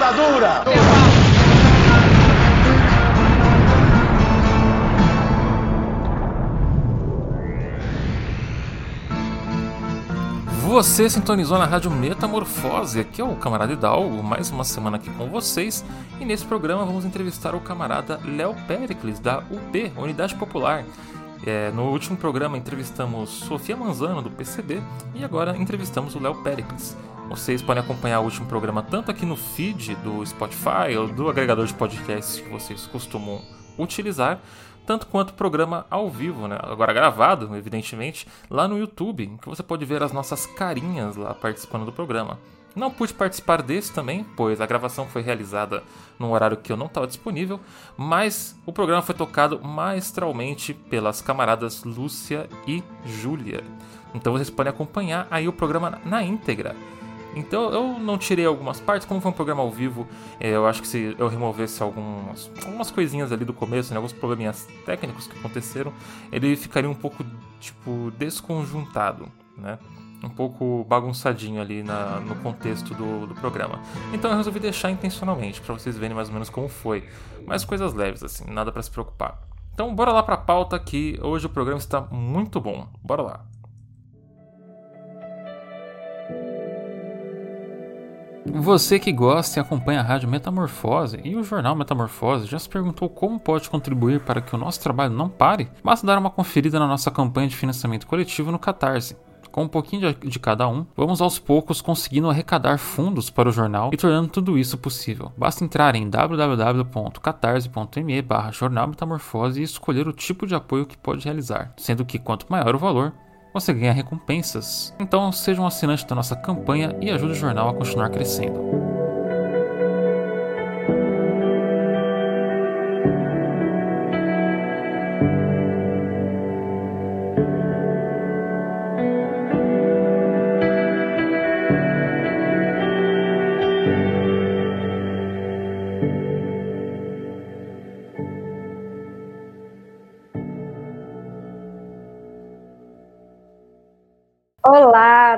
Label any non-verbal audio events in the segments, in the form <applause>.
ditadura! Você sintonizou na Rádio Metamorfose, aqui é o camarada Hidalgo, mais uma semana aqui com vocês. E nesse programa vamos entrevistar o camarada Léo Pericles, da UP, Unidade Popular. É, no último programa entrevistamos Sofia Manzano, do PCB, e agora entrevistamos o Léo Pericles. Vocês podem acompanhar o último programa tanto aqui no feed do Spotify ou do agregador de podcasts que vocês costumam utilizar, tanto quanto o programa ao vivo, né? agora gravado, evidentemente, lá no YouTube, que você pode ver as nossas carinhas lá participando do programa. Não pude participar desse também, pois a gravação foi realizada num horário que eu não estava disponível, mas o programa foi tocado maestralmente pelas camaradas Lúcia e Júlia. Então vocês podem acompanhar aí o programa na íntegra então eu não tirei algumas partes, como foi um programa ao vivo, é, eu acho que se eu removesse algumas, algumas coisinhas ali do começo, né, alguns probleminhas técnicos que aconteceram, ele ficaria um pouco, tipo, desconjuntado, né? Um pouco bagunçadinho ali na, no contexto do, do programa. Então eu resolvi deixar intencionalmente, para vocês verem mais ou menos como foi. Mas coisas leves, assim, nada para se preocupar. Então bora lá pra pauta que hoje o programa está muito bom. Bora lá. Você que gosta e acompanha a Rádio Metamorfose e o jornal Metamorfose já se perguntou como pode contribuir para que o nosso trabalho não pare? Basta dar uma conferida na nossa campanha de financiamento coletivo no Catarse. Com um pouquinho de, cada um, vamos aos poucos conseguindo arrecadar fundos para o jornal e tornando tudo isso possível. Basta entrar em www.catarse.me barra jornal metamorfose e escolher o tipo de apoio que pode realizar, sendo que quanto maior o valor, você ganha recompensas. Então seja um assinante da nossa campanha e ajude o jornal a continuar crescendo.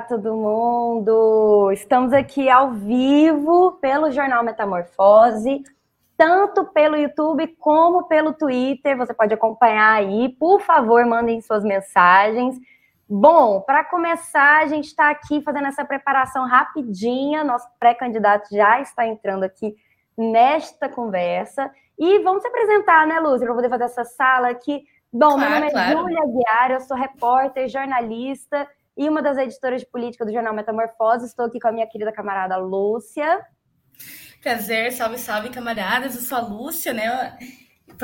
Todo mundo! Estamos aqui ao vivo pelo Jornal Metamorfose, tanto pelo YouTube como pelo Twitter. Você pode acompanhar aí. Por favor, mandem suas mensagens. Bom, para começar, a gente está aqui fazendo essa preparação rapidinha. Nosso pré-candidato já está entrando aqui nesta conversa. E vamos se apresentar, né, Lúcia, para poder fazer essa sala aqui. Bom, claro, meu nome é claro. Júlia Guiar, eu sou repórter, jornalista e uma das editoras de política do jornal Metamorfose. Estou aqui com a minha querida camarada Lúcia. Prazer, salve, salve, camaradas. Eu sou a Lúcia, né?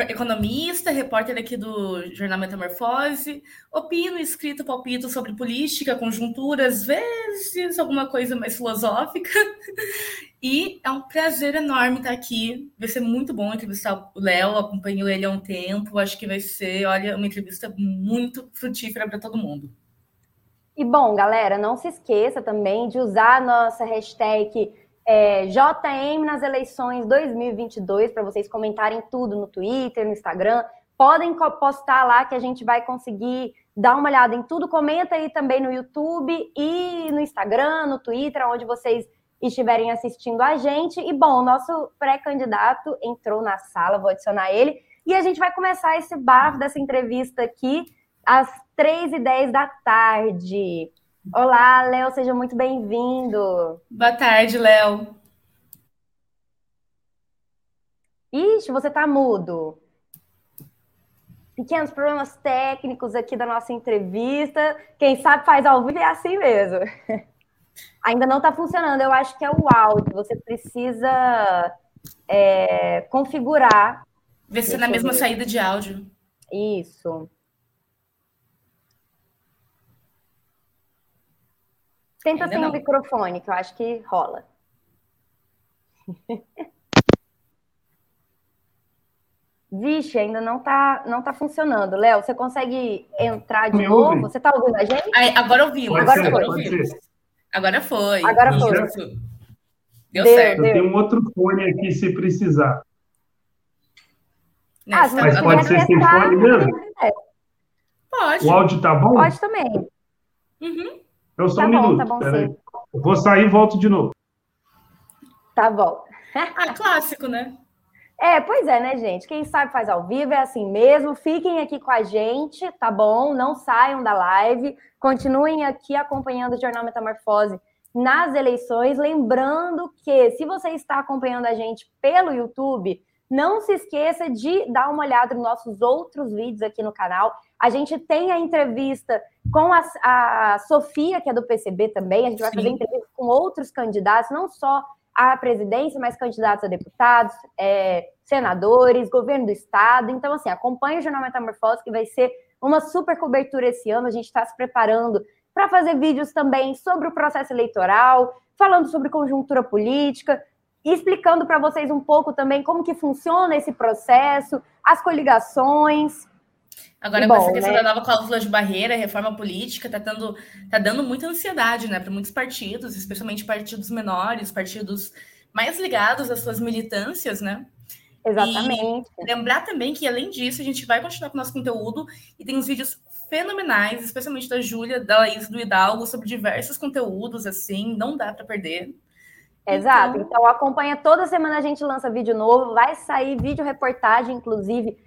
Economista, repórter aqui do jornal Metamorfose. Opino, escrito, palpito sobre política, conjuntura, às vezes alguma coisa mais filosófica. <laughs> E é um prazer enorme estar aqui. Vai ser muito bom entrevistar o Léo, acompanho ele há um tempo. Acho que vai ser, olha, uma entrevista muito frutífera para todo mundo. E bom, galera, não se esqueça também de usar a nossa hashtag é, JM nas eleições 2022 para vocês comentarem tudo no Twitter, no Instagram. Podem postar lá que a gente vai conseguir dar uma olhada em tudo. Comenta aí também no YouTube e no Instagram, no Twitter, onde vocês estiverem assistindo a gente. E bom, o nosso pré-candidato entrou na sala, vou adicionar ele. E a gente vai começar esse barco dessa entrevista aqui às 3 e 10 da tarde. Olá, Léo, seja muito bem-vindo. Boa tarde, Léo. Ixi, você tá mudo. Pequenos problemas técnicos aqui da nossa entrevista. Quem sabe faz ao vivo é assim mesmo. <laughs> Ainda não está funcionando. Eu acho que é o áudio. Você precisa é, configurar. Ver se é na mesma saída de áudio. Isso. Tenta ainda sem o microfone, que eu acho que rola. <laughs> Vixe, ainda não tá, não tá funcionando. Léo, você consegue entrar de Me novo? Ouve. Você tá ouvindo a gente? Aí, agora ouviu. Agora, ser, foi. agora foi. Agora foi. Deu, deu certo. Eu tenho um outro fone aqui se precisar. Ah, Mas pode ser sem fone mesmo? É. Pode. O áudio tá bom? Pode também. Eu sou tá um bom, minuto. Tá bom, sim. Eu vou sair e volto de novo. Tá bom. ah, clássico, né? É, pois é, né, gente? Quem sabe faz ao vivo, é assim mesmo. Fiquem aqui com a gente, tá bom? Não saiam da live. Continuem aqui acompanhando o Jornal Metamorfose nas eleições. Lembrando que, se você está acompanhando a gente pelo YouTube, não se esqueça de dar uma olhada nos nossos outros vídeos aqui no canal. A gente tem a entrevista com a, a Sofia, que é do PCB também. A gente vai Sim. fazer entrevista com outros candidatos, não só à presidência, mas candidatos a deputados, é, senadores, governo do estado. Então, assim, acompanhe o Jornal Metamorfose, que vai ser uma super cobertura esse ano. A gente está se preparando para fazer vídeos também sobre o processo eleitoral, falando sobre conjuntura política, explicando para vocês um pouco também como que funciona esse processo, as coligações. Agora, com essa questão né? da nova cláusula de barreira, reforma política, está dando, tá dando muita ansiedade né, para muitos partidos, especialmente partidos menores, partidos mais ligados às suas militâncias, né? Exatamente. E lembrar também que, além disso, a gente vai continuar com o nosso conteúdo e tem uns vídeos fenomenais, especialmente da Júlia, da Laís do Hidalgo, sobre diversos conteúdos, assim, não dá para perder. Exato. Então... então, acompanha toda semana a gente lança vídeo novo, vai sair vídeo reportagem, inclusive,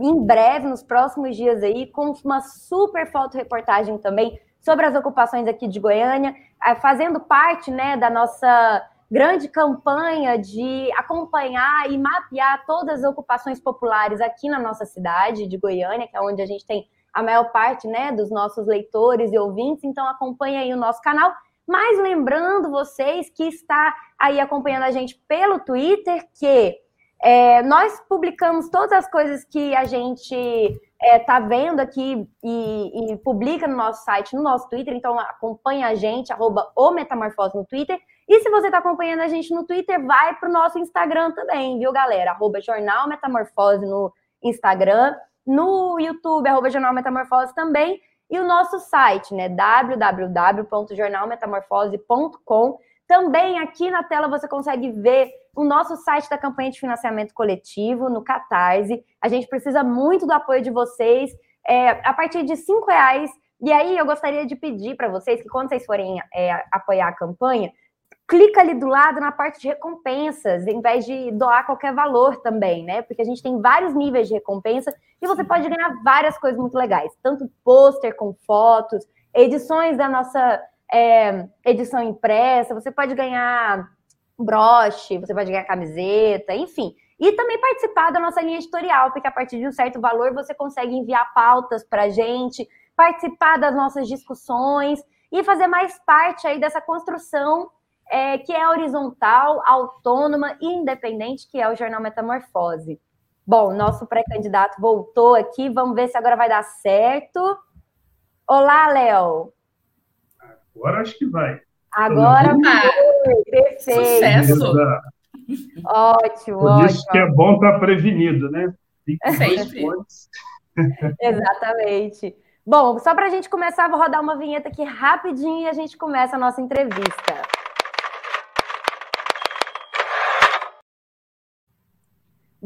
em breve, nos próximos dias aí, com uma super foto reportagem também sobre as ocupações aqui de Goiânia, eh, fazendo parte, né, da nossa grande campanha de acompanhar e mapear todas as ocupações populares aqui na nossa cidade de Goiânia, que é onde a gente tem a maior parte né, dos nossos leitores e ouvintes. Então acompanha aí o nosso canal. Mas lembrando vocês que está aí acompanhando a gente pelo Twitter, que é, nós publicamos todas as coisas que a gente está é, vendo aqui e, e, publica no nosso site, no nosso Twitter. Então acompanha a gente, arroba o Metamorfose no Twitter. E se você está acompanhando a gente no Twitter, vai para o nosso Instagram também, viu, galera? Arroba Jornal Metamorfose no Instagram. No YouTube, arroba Jornal Metamorfose também. E o nosso site, né? www.jornalmetamorfose.com. Também aqui na tela você consegue ver o nosso site da campanha de financiamento coletivo no Catarse. A gente precisa muito do apoio de vocês. É, a partir de cinco reais. E aí eu gostaria de pedir para vocês que quando vocês forem é, apoiar a campanha, clica ali do lado na parte de recompensas, em vez de doar qualquer valor também, né? Porque a gente tem vários níveis de recompensa e você pode ganhar várias coisas muito legais, tanto pôster com fotos, edições da nossa é, edição impressa, você pode ganhar broche, você pode ganhar camiseta, enfim. E também participar da nossa linha editorial, porque a partir de um certo valor você consegue enviar pautas para a gente, participar das nossas discussões e fazer mais parte aí dessa construção é, que é horizontal, autônoma e independente, que é o Jornal Metamorfose. Bom, nosso pré-candidato voltou aqui, vamos ver se agora vai dar certo. Olá, Léo. Agora acho que vai. Agora vai. Perfeito. Sucesso. Ótimo, Por isso ótimo. que é bom estar prevenido, né? <laughs> <laughs> Exatamente. Bom, só para a gente começar, vou rodar uma vinheta aqui rapidinho e a gente começa a nossa entrevista.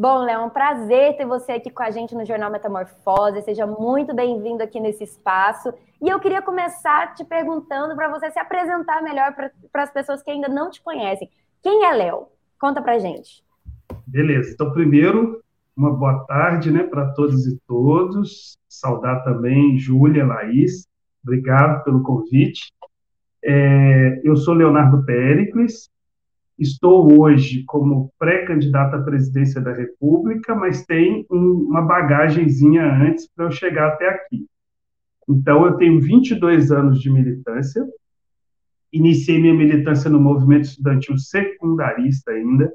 Bom, Léo, é um prazer ter você aqui com a gente no Jornal Metamorfose. Seja muito bem-vindo aqui nesse espaço. E eu queria começar te perguntando para você se apresentar melhor para as pessoas que ainda não te conhecem. Quem é Léo? Conta para gente. Beleza. Então, primeiro, uma boa tarde né, para todos e todos. Saudar também Júlia, Laís. Obrigado pelo convite. É, eu sou Leonardo Péricles, Estou hoje como pré-candidato à presidência da República, mas tem um, uma bagagenzinha antes para eu chegar até aqui. Então, eu tenho 22 anos de militância, iniciei minha militância no movimento estudantil secundarista ainda,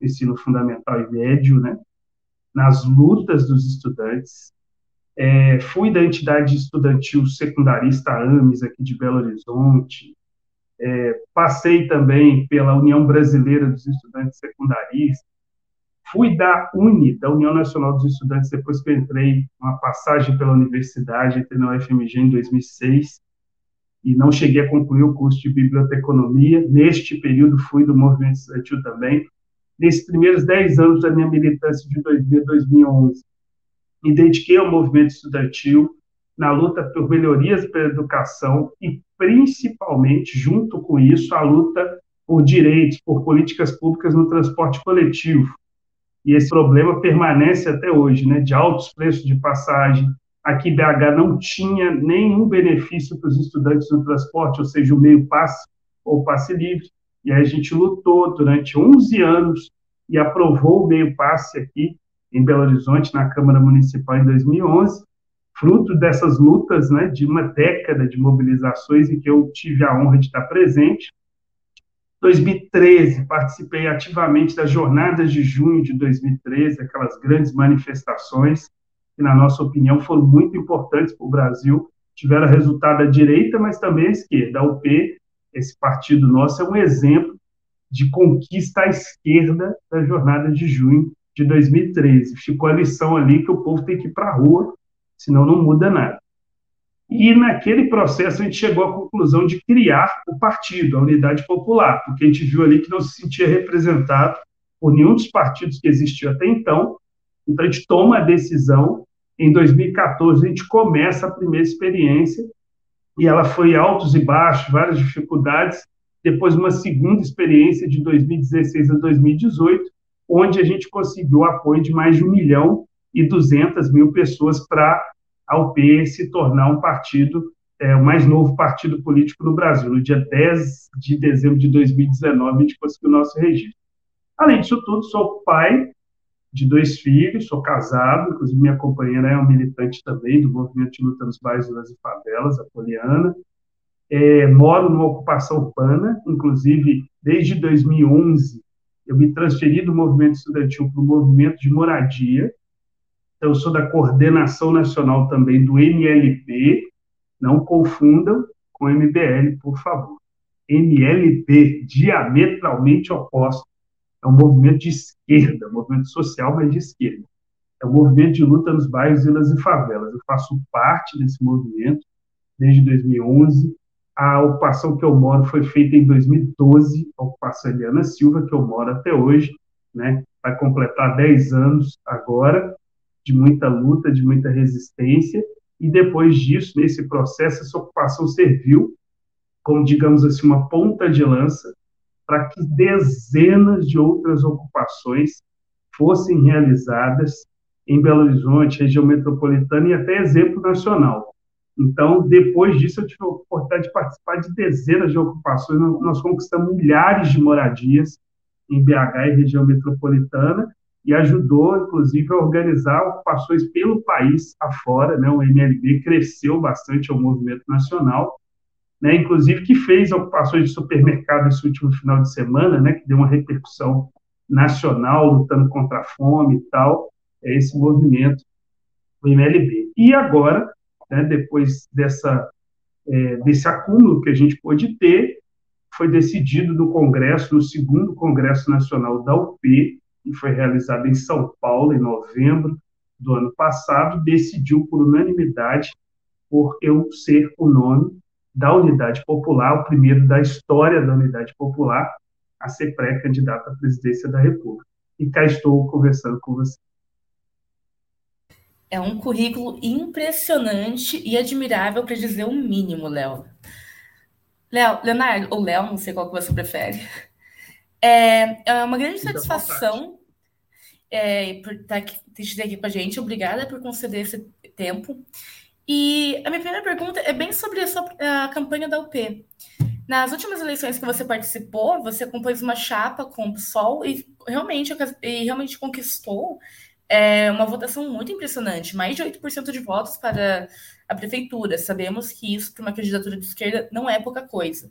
ensino fundamental e médio, né? nas lutas dos estudantes. É, fui da entidade estudantil secundarista AMES, aqui de Belo Horizonte, é, passei também pela União Brasileira dos Estudantes Secundaristas, fui da UNE, da União Nacional dos Estudantes, depois que entrei, uma passagem pela universidade, entrei na UFMG em 2006, e não cheguei a concluir o curso de biblioteconomia. Neste período, fui do movimento estudantil também. Nesses primeiros 10 anos da minha militância de 2000 a 2011, me dediquei ao movimento estudantil, na luta por melhorias pela educação e, principalmente, junto com isso, a luta por direitos, por políticas públicas no transporte coletivo. E esse problema permanece até hoje, né, de altos preços de passagem. Aqui BH não tinha nenhum benefício para os estudantes no transporte, ou seja, o meio passe ou passe livre. E aí a gente lutou durante 11 anos e aprovou o meio passe aqui em Belo Horizonte, na Câmara Municipal, em 2011, fruto dessas lutas né, de uma década de mobilizações em que eu tive a honra de estar presente. 2013, participei ativamente das jornadas de junho de 2013, aquelas grandes manifestações que, na nossa opinião, foram muito importantes para o Brasil, tiveram resultado da direita, mas também a esquerda. A UP, esse partido nosso, é um exemplo de conquista à esquerda da jornada de junho de 2013. Ficou a lição ali que o povo tem que ir para a rua, senão não muda nada. E naquele processo a gente chegou à conclusão de criar o partido, a Unidade Popular, porque a gente viu ali que não se sentia representado por nenhum dos partidos que existiam até então. Então a gente toma a decisão. Em 2014 a gente começa a primeira experiência e ela foi altos e baixos, várias dificuldades. Depois uma segunda experiência de 2016 a 2018, onde a gente conseguiu apoio de mais de um milhão e duzentas mil pessoas para a UP se tornar um partido, é, o mais novo partido político no Brasil. No dia 10 de dezembro de 2019, a gente conseguiu o nosso registro. Além disso tudo, sou pai de dois filhos, sou casado, inclusive minha companheira é uma militante também do movimento de luta nos bairros das favelas, a Poliana. É, moro numa ocupação urbana, inclusive desde 2011 eu me transferi do movimento estudantil para o movimento de moradia, eu sou da coordenação nacional também do MLB, não confundam com MBL, por favor. MLB, diametralmente oposto. É um movimento de esquerda, movimento social, mas de esquerda. É um movimento de luta nos bairros, vilas e favelas. Eu faço parte desse movimento desde 2011. A ocupação que eu moro foi feita em 2012, a ocupação Eliana Silva, que eu moro até hoje, né? vai completar 10 anos agora de muita luta, de muita resistência, e depois disso, nesse processo, essa ocupação serviu como, digamos assim, uma ponta de lança para que dezenas de outras ocupações fossem realizadas em Belo Horizonte, região metropolitana e até exemplo nacional. Então, depois disso, eu tive a oportunidade de participar de dezenas de ocupações. Nós conquistamos milhares de moradias em BH e região metropolitana, e ajudou, inclusive, a organizar ocupações pelo país afora. Né? O MLB cresceu bastante ao movimento nacional, né? inclusive que fez ocupações de supermercado esse último final de semana, né? que deu uma repercussão nacional, lutando contra a fome e tal, é esse movimento, o MLB. E agora, né, depois dessa, é, desse acúmulo que a gente pôde ter, foi decidido no Congresso, no segundo Congresso Nacional da UP, que foi realizada em São Paulo, em novembro do ano passado, decidiu por unanimidade por eu ser o nome da Unidade Popular, o primeiro da história da Unidade Popular, a ser pré-candidato à presidência da República. E cá estou conversando com você. É um currículo impressionante e admirável, para dizer o mínimo, Léo. Léo, Leonardo, ou Léo, não sei qual que você prefere. É, é uma grande satisfação é, por estar aqui, ter aqui com a gente. Obrigada por conceder esse tempo. E a minha primeira pergunta é bem sobre a, sua, a campanha da UP. Nas últimas eleições que você participou, você compôs uma chapa com o PSOL e realmente, e realmente conquistou é, uma votação muito impressionante, mais de 8% de votos para a prefeitura. Sabemos que isso, para uma candidatura de esquerda, não é pouca coisa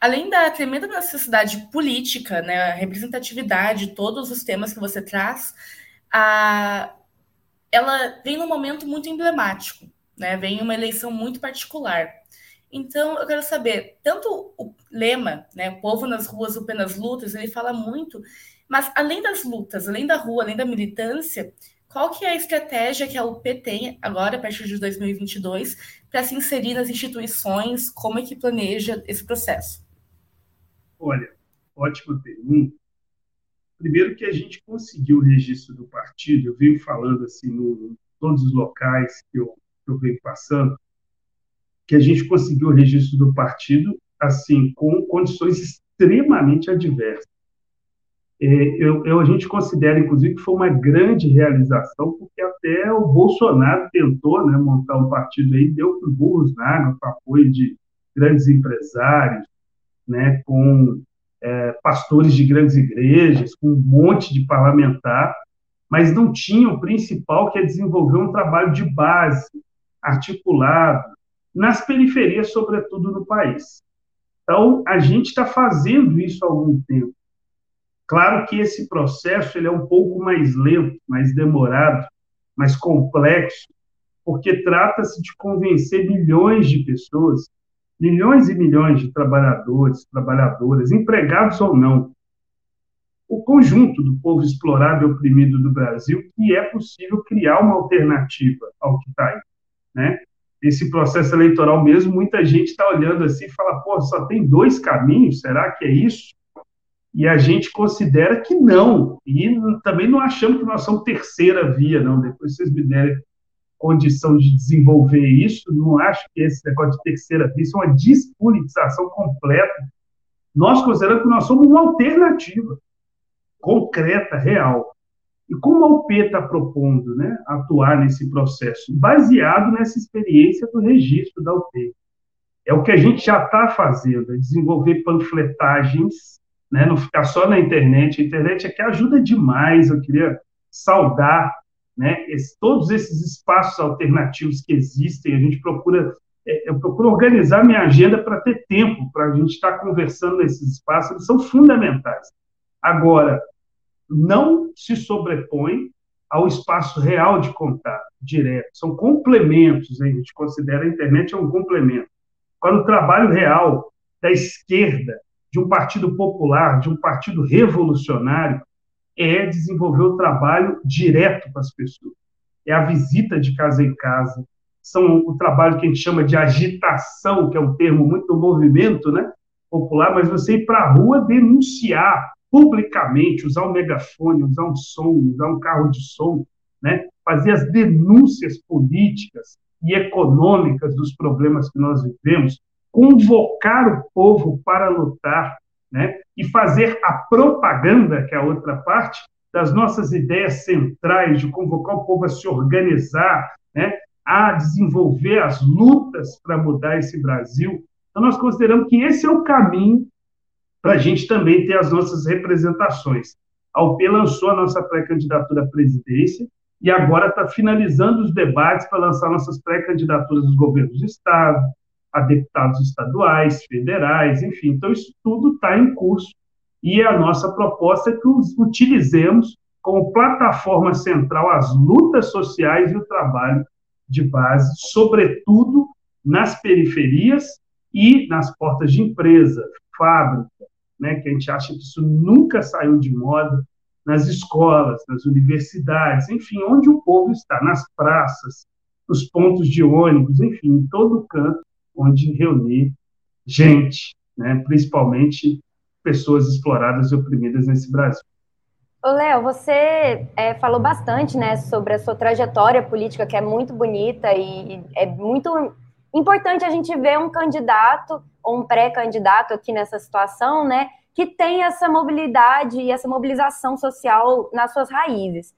além da tremenda necessidade política, né, a representatividade, todos os temas que você traz, a, ela vem num momento muito emblemático, né, vem uma eleição muito particular. Então, eu quero saber, tanto o lema, né, povo nas ruas, o penas lutas, ele fala muito, mas além das lutas, além da rua, além da militância, qual que é a estratégia que a UP tem agora, a partir de 2022, para se inserir nas instituições? Como é que planeja esse processo? Olha, ótima pergunta. Primeiro que a gente conseguiu o registro do partido, eu venho falando assim, em todos os locais que eu, que eu venho passando, que a gente conseguiu o registro do partido assim com condições extremamente adversa. É, eu, eu, a gente considera, inclusive, que foi uma grande realização, porque até o Bolsonaro tentou né, montar um partido aí, deu com burros na com apoio de grandes empresários, né, com é, pastores de grandes igrejas, com um monte de parlamentar, mas não tinha o principal, que é desenvolver um trabalho de base, articulado, nas periferias, sobretudo no país. Então, a gente está fazendo isso há algum tempo. Claro que esse processo ele é um pouco mais lento, mais demorado, mais complexo, porque trata-se de convencer milhões de pessoas, milhões e milhões de trabalhadores, trabalhadoras, empregados ou não, o conjunto do povo explorado e oprimido do Brasil que é possível criar uma alternativa ao que está aí, né? Esse processo eleitoral mesmo, muita gente está olhando assim e fala, pô, só tem dois caminhos, será que é isso? E a gente considera que não, e também não achamos que nós somos terceira via, não. Depois vocês me derem condição de desenvolver isso, não acho que esse negócio de terceira via, isso é uma despolitização completa. Nós consideramos que nós somos uma alternativa concreta, real. E como a UP está propondo né, atuar nesse processo? Baseado nessa experiência do registro da UP. É o que a gente já está fazendo, é desenvolver panfletagens, né, não ficar só na internet. A internet é que ajuda demais, eu queria saudar né, esse, todos esses espaços alternativos que existem. A gente procura, é, eu procuro organizar minha agenda para ter tempo para a gente estar tá conversando nesses espaços, eles são fundamentais. Agora, não se sobrepõe ao espaço real de contato, direto. São complementos, a gente considera a internet é um complemento. Quando o trabalho real da esquerda, de um partido popular, de um partido revolucionário, é desenvolver o trabalho direto com as pessoas. É a visita de casa em casa, são o trabalho que a gente chama de agitação, que é um termo muito do movimento né, popular, mas você ir para a rua denunciar publicamente, usar um megafone, usar um som, usar um carro de som, né? fazer as denúncias políticas e econômicas dos problemas que nós vivemos, convocar o povo para lutar, né? e fazer a propaganda, que é a outra parte, das nossas ideias centrais, de convocar o povo a se organizar, né? a desenvolver as lutas para mudar esse Brasil. Então, nós consideramos que esse é o caminho para a gente também ter as nossas representações. A UP lançou a nossa pré-candidatura à presidência e agora está finalizando os debates para lançar nossas pré-candidaturas dos governos do Estado, a deputados estaduais, federais, enfim. Então, isso tudo está em curso e a nossa proposta é que os utilizemos como plataforma central as lutas sociais e o trabalho de base, sobretudo nas periferias e nas portas de empresa, fábrica, né, que a gente acha que isso nunca saiu de moda, nas escolas, nas universidades, enfim, onde o povo está, nas praças, nos pontos de ônibus, enfim, em todo canto onde reunir gente, né, principalmente pessoas exploradas e oprimidas nesse Brasil. Léo, você é, falou bastante né, sobre a sua trajetória política, que é muito bonita e é muito importante a gente ver um candidato ou um pré-candidato aqui nessa situação, né, que tem essa mobilidade e essa mobilização social nas suas raízes.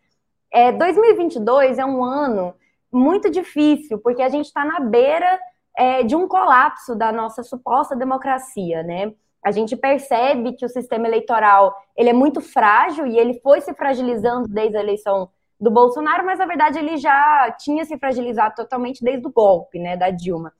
É, 2022 é um ano muito difícil, porque a gente está na beira é, de um colapso da nossa suposta democracia, né? A gente percebe que o sistema eleitoral ele é muito frágil e ele foi se fragilizando desde a eleição do Bolsonaro, mas na verdade ele já tinha se fragilizado totalmente desde o golpe, né, da Dilma.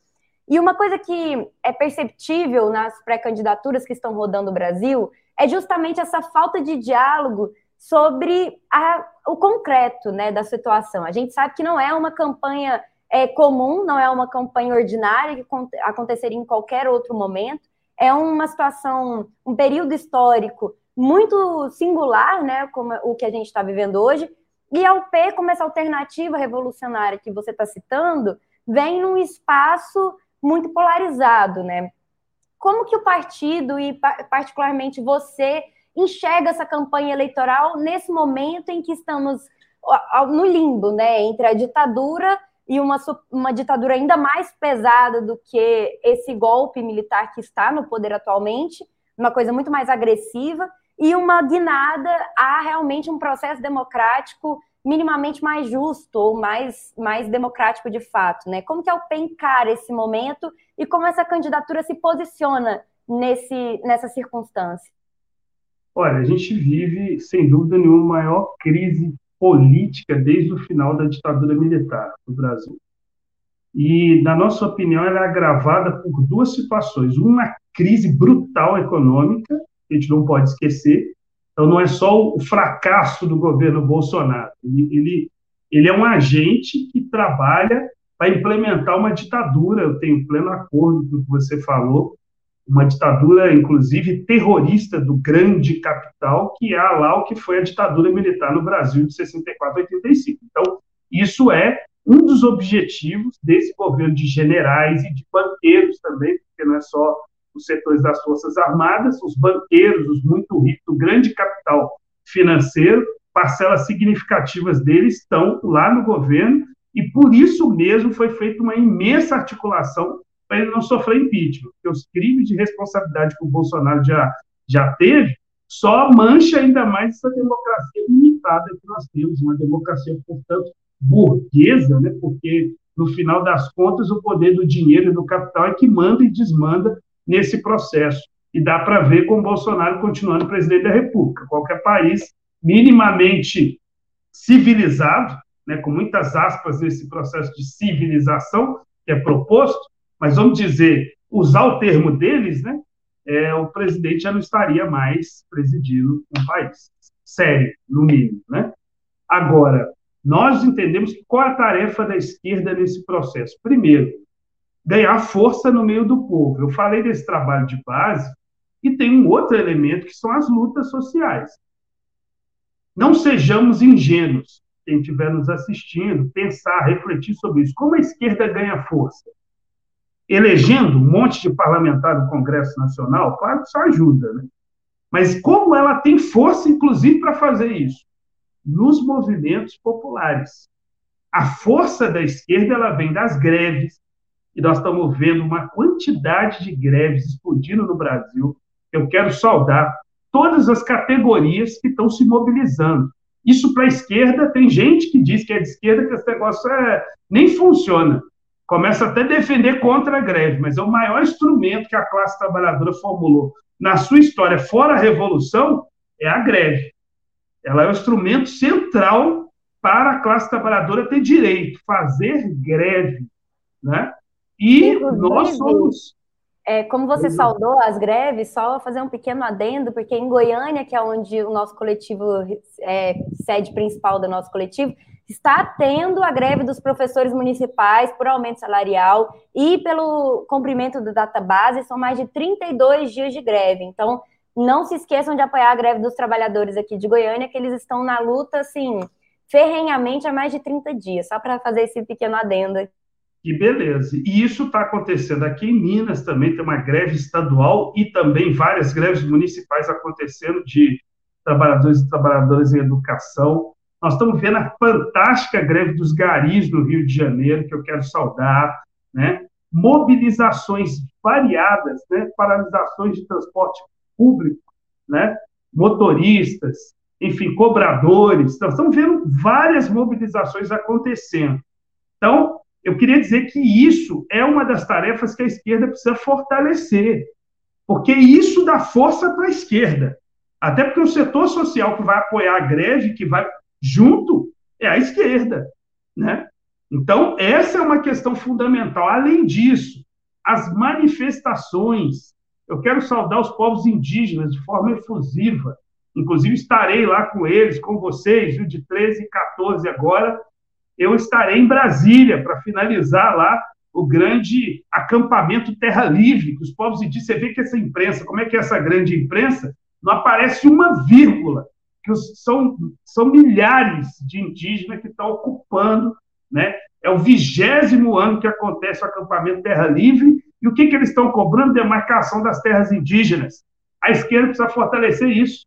E uma coisa que é perceptível nas pré-candidaturas que estão rodando o Brasil é justamente essa falta de diálogo sobre a, o concreto né, da situação. A gente sabe que não é uma campanha é, comum, não é uma campanha ordinária que aconteceria em qualquer outro momento. É uma situação, um período histórico muito singular, né, como o que a gente está vivendo hoje. E a UP, como essa alternativa revolucionária que você está citando, vem num espaço muito polarizado, né? Como que o partido e particularmente você enxerga essa campanha eleitoral nesse momento em que estamos no limbo, né, entre a ditadura e uma, uma ditadura ainda mais pesada do que esse golpe militar que está no poder atualmente, uma coisa muito mais agressiva e uma guinada a realmente um processo democrático minimamente mais justo ou mais, mais democrático de fato, né? Como que é o PEN encara esse momento e como essa candidatura se posiciona nesse, nessa circunstância? Olha, a gente vive, sem dúvida nenhuma, a maior crise política desde o final da ditadura militar no Brasil. E, na nossa opinião, ela é agravada por duas situações. Uma crise brutal econômica, que a gente não pode esquecer. Então, não é só o fracasso do governo Bolsonaro. Ele, ele, ele é um agente que trabalha para implementar uma ditadura. Eu tenho pleno acordo com o que você falou. Uma ditadura, inclusive, terrorista do grande capital, que é lá o que foi a ditadura militar no Brasil de 64 a 85. Então, isso é um dos objetivos desse governo de generais e de banqueiros também, porque não é só os setores das Forças Armadas, os banqueiros, os muito ricos, o grande capital financeiro, parcelas significativas deles estão lá no governo, e por isso mesmo foi feita uma imensa articulação para ele não sofrer impeachment, porque os crimes de responsabilidade que o Bolsonaro já, já teve só mancha ainda mais essa democracia limitada que nós temos, uma democracia, portanto, burguesa, né? porque, no final das contas, o poder do dinheiro e do capital é que manda e desmanda nesse processo. E dá para ver com o Bolsonaro continuando presidente da República. Qualquer país minimamente civilizado, né, com muitas aspas nesse processo de civilização que é proposto, mas vamos dizer, usar o termo deles, né, é, o presidente já não estaria mais presidindo um país. Sério, no mínimo. Né? Agora, nós entendemos qual é a tarefa da esquerda nesse processo. Primeiro, ganhar força no meio do povo. Eu falei desse trabalho de base e tem um outro elemento que são as lutas sociais. Não sejamos ingênuos, quem estiver nos assistindo, pensar, refletir sobre isso. Como a esquerda ganha força? Elegendo um monte de parlamentar no Congresso Nacional, claro que isso ajuda, né? Mas como ela tem força, inclusive, para fazer isso? nos movimentos populares. A força da esquerda ela vem das greves, e nós estamos vendo uma quantidade de greves explodindo no Brasil. Eu quero saudar todas as categorias que estão se mobilizando. Isso para a esquerda, tem gente que diz que é de esquerda que esse negócio é, nem funciona. Começa até a defender contra a greve, mas é o maior instrumento que a classe trabalhadora formulou na sua história, fora a revolução, é a greve. Ela é o instrumento central para a classe trabalhadora ter direito, fazer greve, né? E Inclusive, nós somos... É, como você saudou as greves, só fazer um pequeno adendo, porque em Goiânia, que é onde o nosso coletivo, é, sede principal do nosso coletivo, está tendo a greve dos professores municipais por aumento salarial e pelo cumprimento da data base, são mais de 32 dias de greve. Então, não se esqueçam de apoiar a greve dos trabalhadores aqui de Goiânia, que eles estão na luta, assim, ferrenhamente há mais de 30 dias, só para fazer esse pequeno adendo. Que beleza. E isso está acontecendo aqui em Minas também, tem uma greve estadual e também várias greves municipais acontecendo de trabalhadores e trabalhadoras em educação. Nós estamos vendo a fantástica greve dos garis no Rio de Janeiro, que eu quero saudar, né? Mobilizações variadas, né? Paralisações de transporte público, né? motoristas, enfim, cobradores. Nós estamos vendo várias mobilizações acontecendo. Então, eu queria dizer que isso é uma das tarefas que a esquerda precisa fortalecer, porque isso dá força para a esquerda. Até porque o setor social que vai apoiar a greve, que vai junto, é a esquerda. Né? Então, essa é uma questão fundamental. Além disso, as manifestações eu quero saudar os povos indígenas de forma efusiva. Inclusive, estarei lá com eles, com vocês, viu, de 13 e 14 agora. Eu estarei em Brasília para finalizar lá o grande acampamento Terra Livre, que os povos indígenas. Você vê que essa imprensa, como é que é essa grande imprensa? Não aparece uma vírgula, que são, são milhares de indígenas que estão ocupando, né? É o vigésimo ano que acontece o acampamento Terra Livre e o que, que eles estão cobrando? Demarcação das terras indígenas. A esquerda precisa fortalecer isso.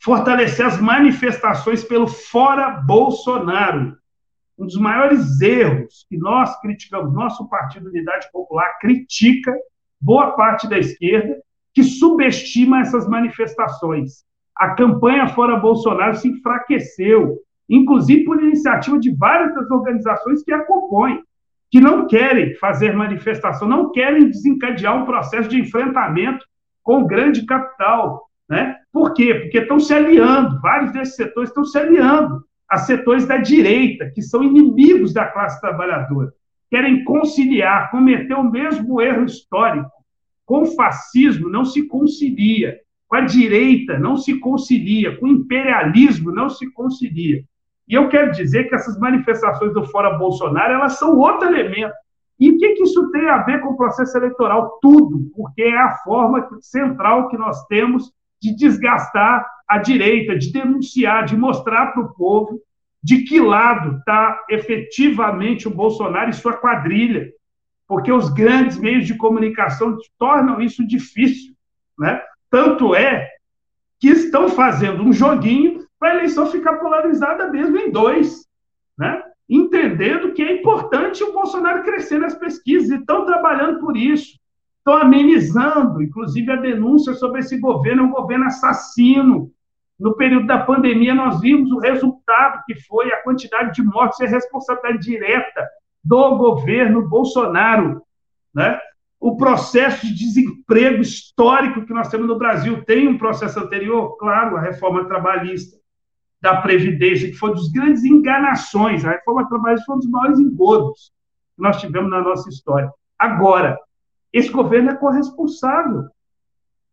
Fortalecer as manifestações pelo fora Bolsonaro. Um dos maiores erros que nós criticamos, nosso Partido Unidade Popular critica, boa parte da esquerda, que subestima essas manifestações. A campanha Fora Bolsonaro se enfraqueceu, inclusive por iniciativa de várias das organizações que a compõem, que não querem fazer manifestação, não querem desencadear um processo de enfrentamento com o grande capital. Né? Por quê? Porque estão se aliando, vários desses setores estão se aliando a setores da direita, que são inimigos da classe trabalhadora. Querem conciliar, cometer o mesmo erro histórico. Com fascismo não se concilia, com a direita não se concilia, com o imperialismo não se concilia. E eu quero dizer que essas manifestações do Fora Bolsonaro, elas são outro elemento. E o que, que isso tem a ver com o processo eleitoral? Tudo, porque é a forma central que nós temos de desgastar a direita, de denunciar, de mostrar para o povo de que lado está efetivamente o Bolsonaro e sua quadrilha, porque os grandes meios de comunicação tornam isso difícil. Né? Tanto é que estão fazendo um joguinho para a eleição ficar polarizada mesmo em dois, né? entendendo que é importante o Bolsonaro crescer nas pesquisas e estão trabalhando por isso. Estão amenizando, inclusive, a denúncia sobre esse governo, um governo assassino. No período da pandemia, nós vimos o resultado que foi a quantidade de mortes e a responsabilidade direta do governo Bolsonaro. Né? O processo de desemprego histórico que nós temos no Brasil tem um processo anterior, claro, a reforma trabalhista da Previdência, que foi dos grandes enganações. A reforma trabalhista foi um dos maiores engodos que nós tivemos na nossa história. Agora, esse governo é corresponsável.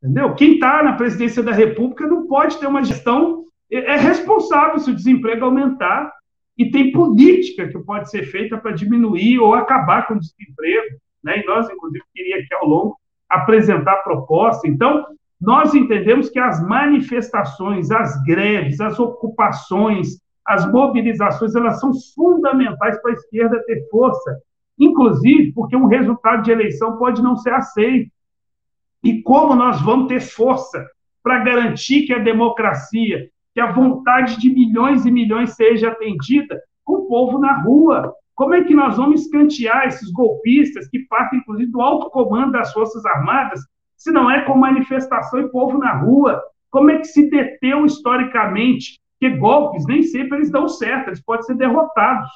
Entendeu? Quem está na presidência da República não pode ter uma gestão. É, é responsável se o desemprego aumentar e tem política que pode ser feita para diminuir ou acabar com o desemprego. Né? E nós, inclusive, queria aqui ao longo apresentar proposta. Então, nós entendemos que as manifestações, as greves, as ocupações, as mobilizações, elas são fundamentais para a esquerda ter força, inclusive porque um resultado de eleição pode não ser aceito. E como nós vamos ter força para garantir que a democracia, que a vontade de milhões e milhões seja atendida com o povo na rua? Como é que nós vamos escantear esses golpistas que partem, inclusive, do alto comando das Forças Armadas, se não é com manifestação e povo na rua? Como é que se deteu historicamente? Que golpes nem sempre eles dão certo, eles podem ser derrotados.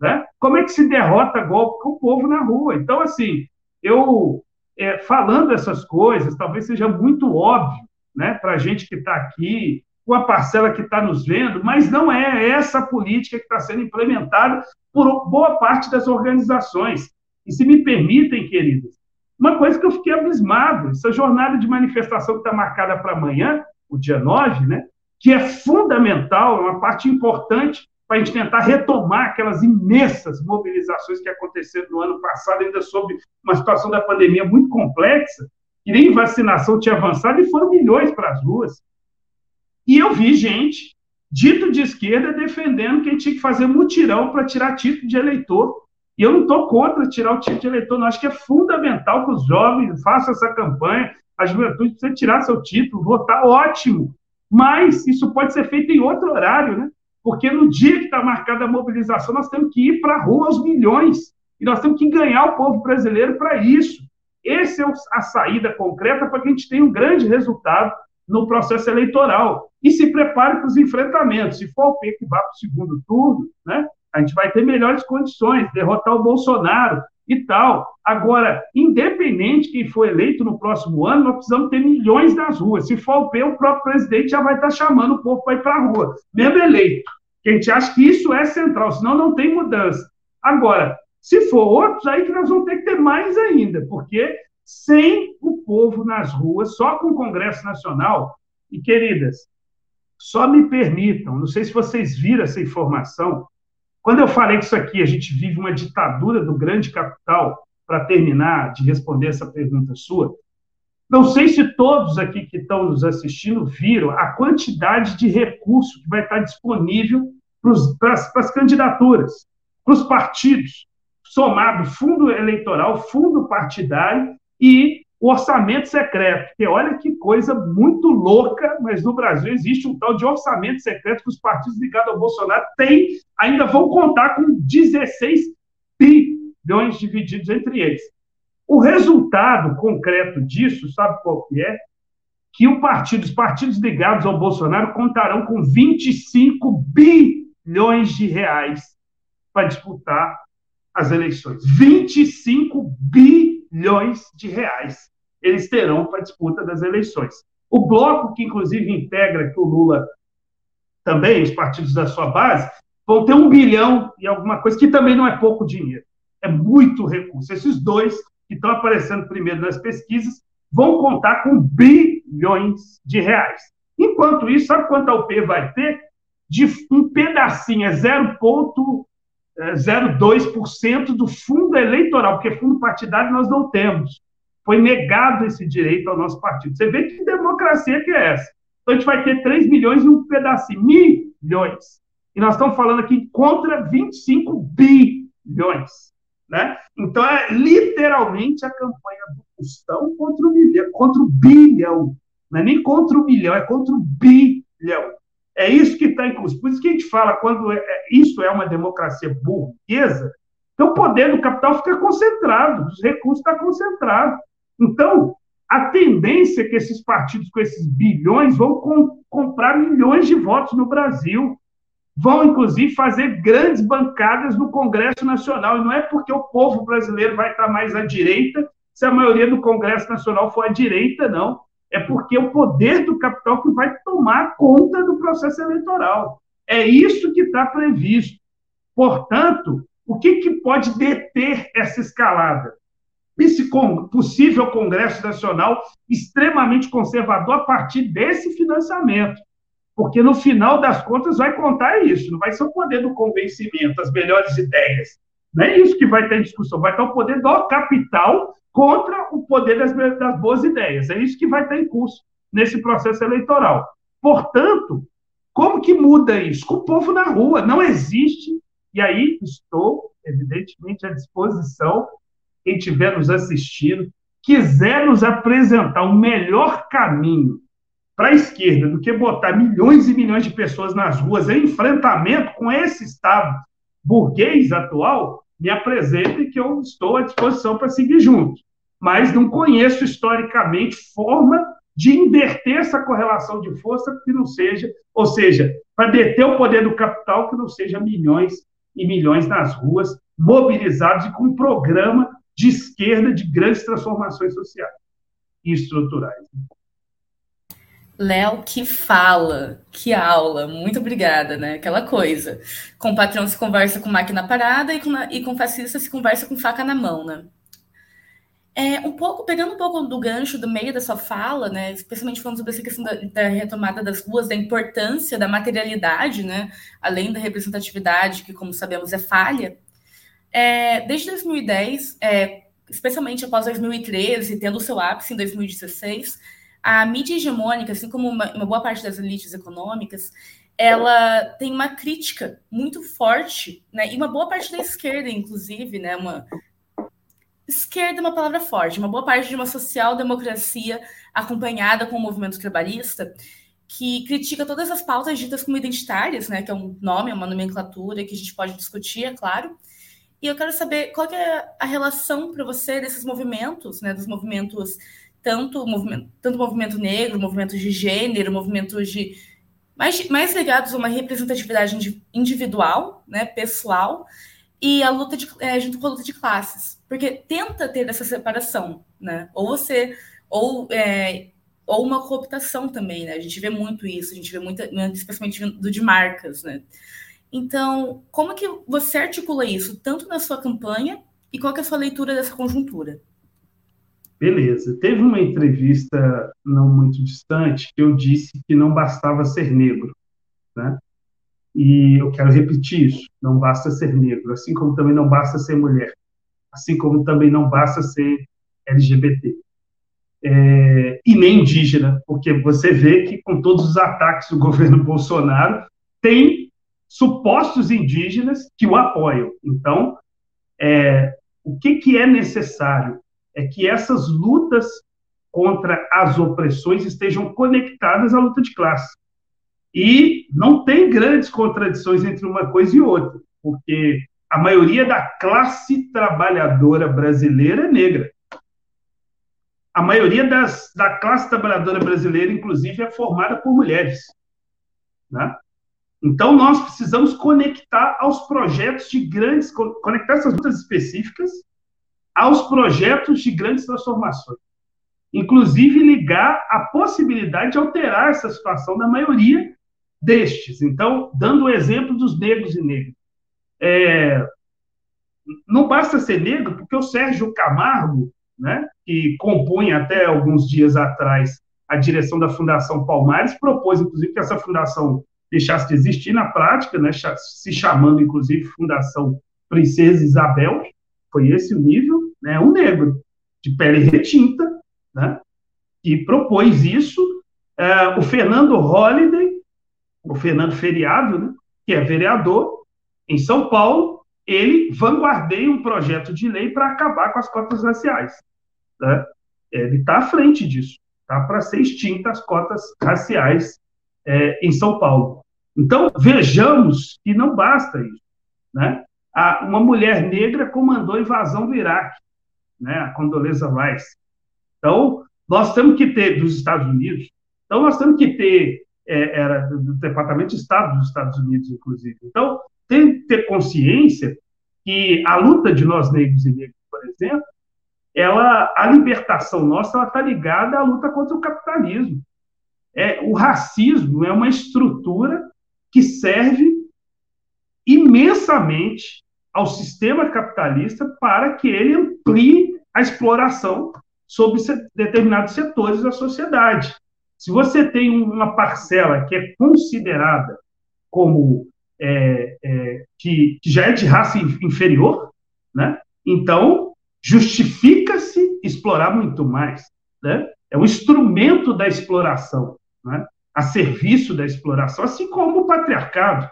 Né? Como é que se derrota golpe com o povo na rua? Então, assim, eu é, falando essas coisas, talvez seja muito óbvio né, para a gente que está aqui, com a parcela que está nos vendo, mas não é essa política que está sendo implementada por boa parte das organizações. E se me permitem, queridos, uma coisa que eu fiquei abismado, essa jornada de manifestação que está marcada para amanhã, o dia 9, né, que é fundamental, é uma parte importante para a gente tentar retomar aquelas imensas mobilizações que aconteceram no ano passado, ainda sob uma situação da pandemia muito complexa, e nem vacinação tinha avançado, e foram milhões para as ruas. E eu vi gente, dito de esquerda, defendendo que a gente tinha que fazer mutirão para tirar título de eleitor. E eu não estou contra tirar o título de eleitor, não. Acho que é fundamental que os jovens façam essa campanha, a juventude precisa tirar seu título, votar, ótimo. Mas isso pode ser feito em outro horário, né? Porque no dia que está marcada a mobilização, nós temos que ir para a rua aos milhões. E nós temos que ganhar o povo brasileiro para isso. Essa é a saída concreta para que a gente tenha um grande resultado no processo eleitoral. E se prepare para os enfrentamentos. Se for o P que vá para o segundo turno, né, a gente vai ter melhores condições, derrotar o Bolsonaro e tal. Agora, independente quem for eleito no próximo ano, nós precisamos ter milhões nas ruas. Se for o P, o próprio presidente já vai estar chamando o povo para ir para a rua, mesmo eleito. a gente acha que isso é central, senão não tem mudança. Agora, se for outros, aí que nós vamos ter que ter mais ainda, porque sem o povo nas ruas, só com o Congresso Nacional, e queridas, só me permitam, não sei se vocês viram essa informação, quando eu falei que isso aqui, a gente vive uma ditadura do grande capital, para terminar de responder essa pergunta sua, não sei se todos aqui que estão nos assistindo viram a quantidade de recurso que vai estar disponível para as candidaturas, para os partidos, somado fundo eleitoral, fundo partidário e o orçamento secreto. Que olha que coisa muito louca, mas no Brasil existe um tal de orçamento secreto que os partidos ligados ao Bolsonaro têm, ainda vão contar com 16 bilhões divididos entre eles. O resultado concreto disso, sabe qual que é? que o partido, os partidos ligados ao Bolsonaro contarão com 25 bilhões de reais para disputar as eleições. 25 bilhões de reais eles terão para a disputa das eleições. O bloco, que inclusive integra que o Lula também, os partidos da sua base, vão ter um bilhão e alguma coisa, que também não é pouco dinheiro. É muito recurso. Esses dois que estão aparecendo primeiro nas pesquisas vão contar com bilhões de reais. Enquanto isso, sabe quanto a UP vai ter? De um pedacinho, é 0,02% do fundo eleitoral, porque fundo partidário nós não temos. Foi negado esse direito ao nosso partido. Você vê que democracia que é essa. Então a gente vai ter 3 milhões e um pedacinho, milhões. E nós estamos falando aqui contra 25 bilhões. Né? Então é literalmente a campanha do Custão contra o milhão, contra o bilhão. Não é nem contra o milhão, é contra o bilhão. É isso que está em curso. Por isso que a gente fala, quando é, é, isso é uma democracia burguesa, então o poder do capital fica concentrado, os recursos estão concentrados. Então, a tendência é que esses partidos com esses bilhões vão com, comprar milhões de votos no Brasil, vão inclusive fazer grandes bancadas no Congresso Nacional. E não é porque o povo brasileiro vai estar mais à direita, se a maioria do Congresso Nacional for à direita, não. É porque é o poder do capital que vai tomar conta do processo eleitoral. É isso que está previsto. Portanto, o que, que pode deter essa escalada? esse possível Congresso Nacional extremamente conservador a partir desse financiamento. Porque no final das contas vai contar isso, não vai ser o poder do convencimento, as melhores ideias. Não é isso que vai ter discussão, vai estar o poder do capital contra o poder das, das boas ideias. É isso que vai ter em curso nesse processo eleitoral. Portanto, como que muda isso? Com o povo na rua. Não existe. E aí estou, evidentemente, à disposição quem estiver nos assistindo, quiser nos apresentar o melhor caminho para a esquerda do que botar milhões e milhões de pessoas nas ruas em enfrentamento com esse Estado burguês atual, me apresente que eu estou à disposição para seguir junto. Mas não conheço historicamente forma de inverter essa correlação de força que não seja, ou seja, para deter o poder do capital que não seja milhões e milhões nas ruas, mobilizados e com um programa de esquerda de grandes transformações sociais e estruturais. Léo, que fala, que aula, muito obrigada, né? Aquela coisa. Com patrão se conversa com máquina parada e com, e com fascista se conversa com faca na mão, né? É, um pouco, pegando um pouco do gancho do meio da sua fala, né? Especialmente falando sobre essa questão da, da retomada das ruas, da importância da materialidade, né? Além da representatividade, que, como sabemos, é falha. É, desde 2010, é, especialmente após 2013, tendo o seu ápice em 2016, a mídia hegemônica, assim como uma, uma boa parte das elites econômicas, ela tem uma crítica muito forte, né? E uma boa parte da esquerda, inclusive, né? Uma esquerda é uma palavra forte, uma boa parte de uma social-democracia acompanhada com o movimento trabalhista, que critica todas as pautas ditas como identitárias, né? Que é um nome, é uma nomenclatura que a gente pode discutir, é claro e eu quero saber qual que é a relação para você desses movimentos, né, dos movimentos tanto movimento, tanto movimento negro, movimentos de gênero, movimentos de mais, mais ligados a uma representatividade individual, né, pessoal, e a luta de, é, junto com a luta de classes, porque tenta ter essa separação, né? Ou você, ou é, ou uma cooptação também, né? A gente vê muito isso, a gente vê muito, especialmente do de marcas, né? Então, como que você articula isso, tanto na sua campanha, e qual é a sua leitura dessa conjuntura? Beleza. Teve uma entrevista não muito distante que eu disse que não bastava ser negro, né? E eu quero repetir isso: não basta ser negro, assim como também não basta ser mulher, assim como também não basta ser LGBT. É, e nem indígena, porque você vê que com todos os ataques do <laughs> governo Bolsonaro, tem supostos indígenas que o apoiam. Então, é, o que, que é necessário é que essas lutas contra as opressões estejam conectadas à luta de classe. E não tem grandes contradições entre uma coisa e outra, porque a maioria da classe trabalhadora brasileira é negra. a maioria das, da classe trabalhadora brasileira, inclusive, é formada por mulheres. Né? Então, nós precisamos conectar aos projetos de grandes, conectar essas lutas específicas aos projetos de grandes transformações. Inclusive, ligar a possibilidade de alterar essa situação da maioria destes. Então, dando o exemplo dos negros e negras. É, não basta ser negro, porque o Sérgio Camargo, né, que compõe até alguns dias atrás a direção da Fundação Palmares, propôs, inclusive, que essa fundação deixasse de existir na prática, né, se chamando, inclusive, Fundação Princesa Isabel, foi esse o nível, né, um negro, de pele retinta, né, que propôs isso. É, o Fernando Holliday, o Fernando Feriado, né, que é vereador em São Paulo, ele vanguardeia um projeto de lei para acabar com as cotas raciais. Né? Ele está à frente disso, tá? para ser extinta as cotas raciais é, em São Paulo. Então, vejamos que não basta isso. Né? A, uma mulher negra comandou a invasão do Iraque, né? a Condoleezza Rice. Então, nós temos que ter, dos Estados Unidos, então nós temos que ter, é, era do Departamento de Estado dos Estados Unidos, inclusive. Então, tem que ter consciência que a luta de nós negros e negras, por exemplo, ela, a libertação nossa está ligada à luta contra o capitalismo. É, o racismo é uma estrutura que serve imensamente ao sistema capitalista para que ele amplie a exploração sobre determinados setores da sociedade. Se você tem uma parcela que é considerada como é, é, que, que, já é de raça inferior, né? então justifica-se explorar muito mais. Né? É um instrumento da exploração, né? a serviço da exploração, assim como o patriarcado,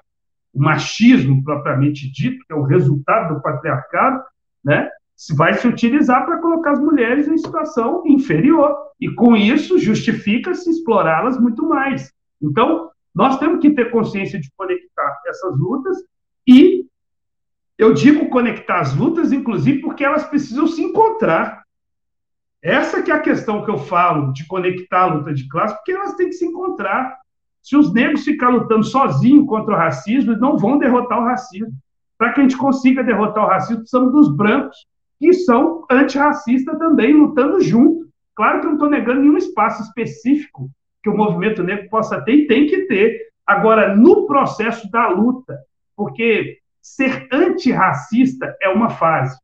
o machismo propriamente dito, que é o resultado do patriarcado, né? vai se utilizar para colocar as mulheres em situação inferior. E com isso justifica-se explorá-las muito mais. Então, nós temos que ter consciência de conectar essas lutas e eu digo conectar as lutas, inclusive, porque elas precisam se encontrar. Essa que é a questão que eu falo de conectar a luta de classe, porque elas têm que se encontrar. Se os negros ficar lutando sozinhos contra o racismo, eles não vão derrotar o racismo. Para que a gente consiga derrotar o racismo, precisamos dos brancos, que são antirracistas também, lutando junto. Claro que eu não estou negando nenhum espaço específico que o movimento negro possa ter e tem que ter. Agora, no processo da luta, porque ser antirracista é uma fase.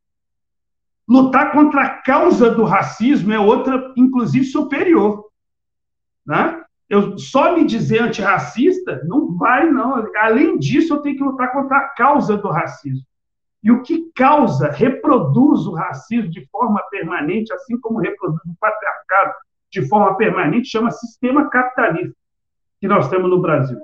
Lutar contra a causa do racismo é outra, inclusive, superior. Né? Eu só me dizer antirracista não vai, não. Além disso, eu tenho que lutar contra a causa do racismo. E o que causa, reproduz o racismo de forma permanente, assim como reproduz o patriarcado, de forma permanente, chama sistema capitalista, que nós temos no Brasil.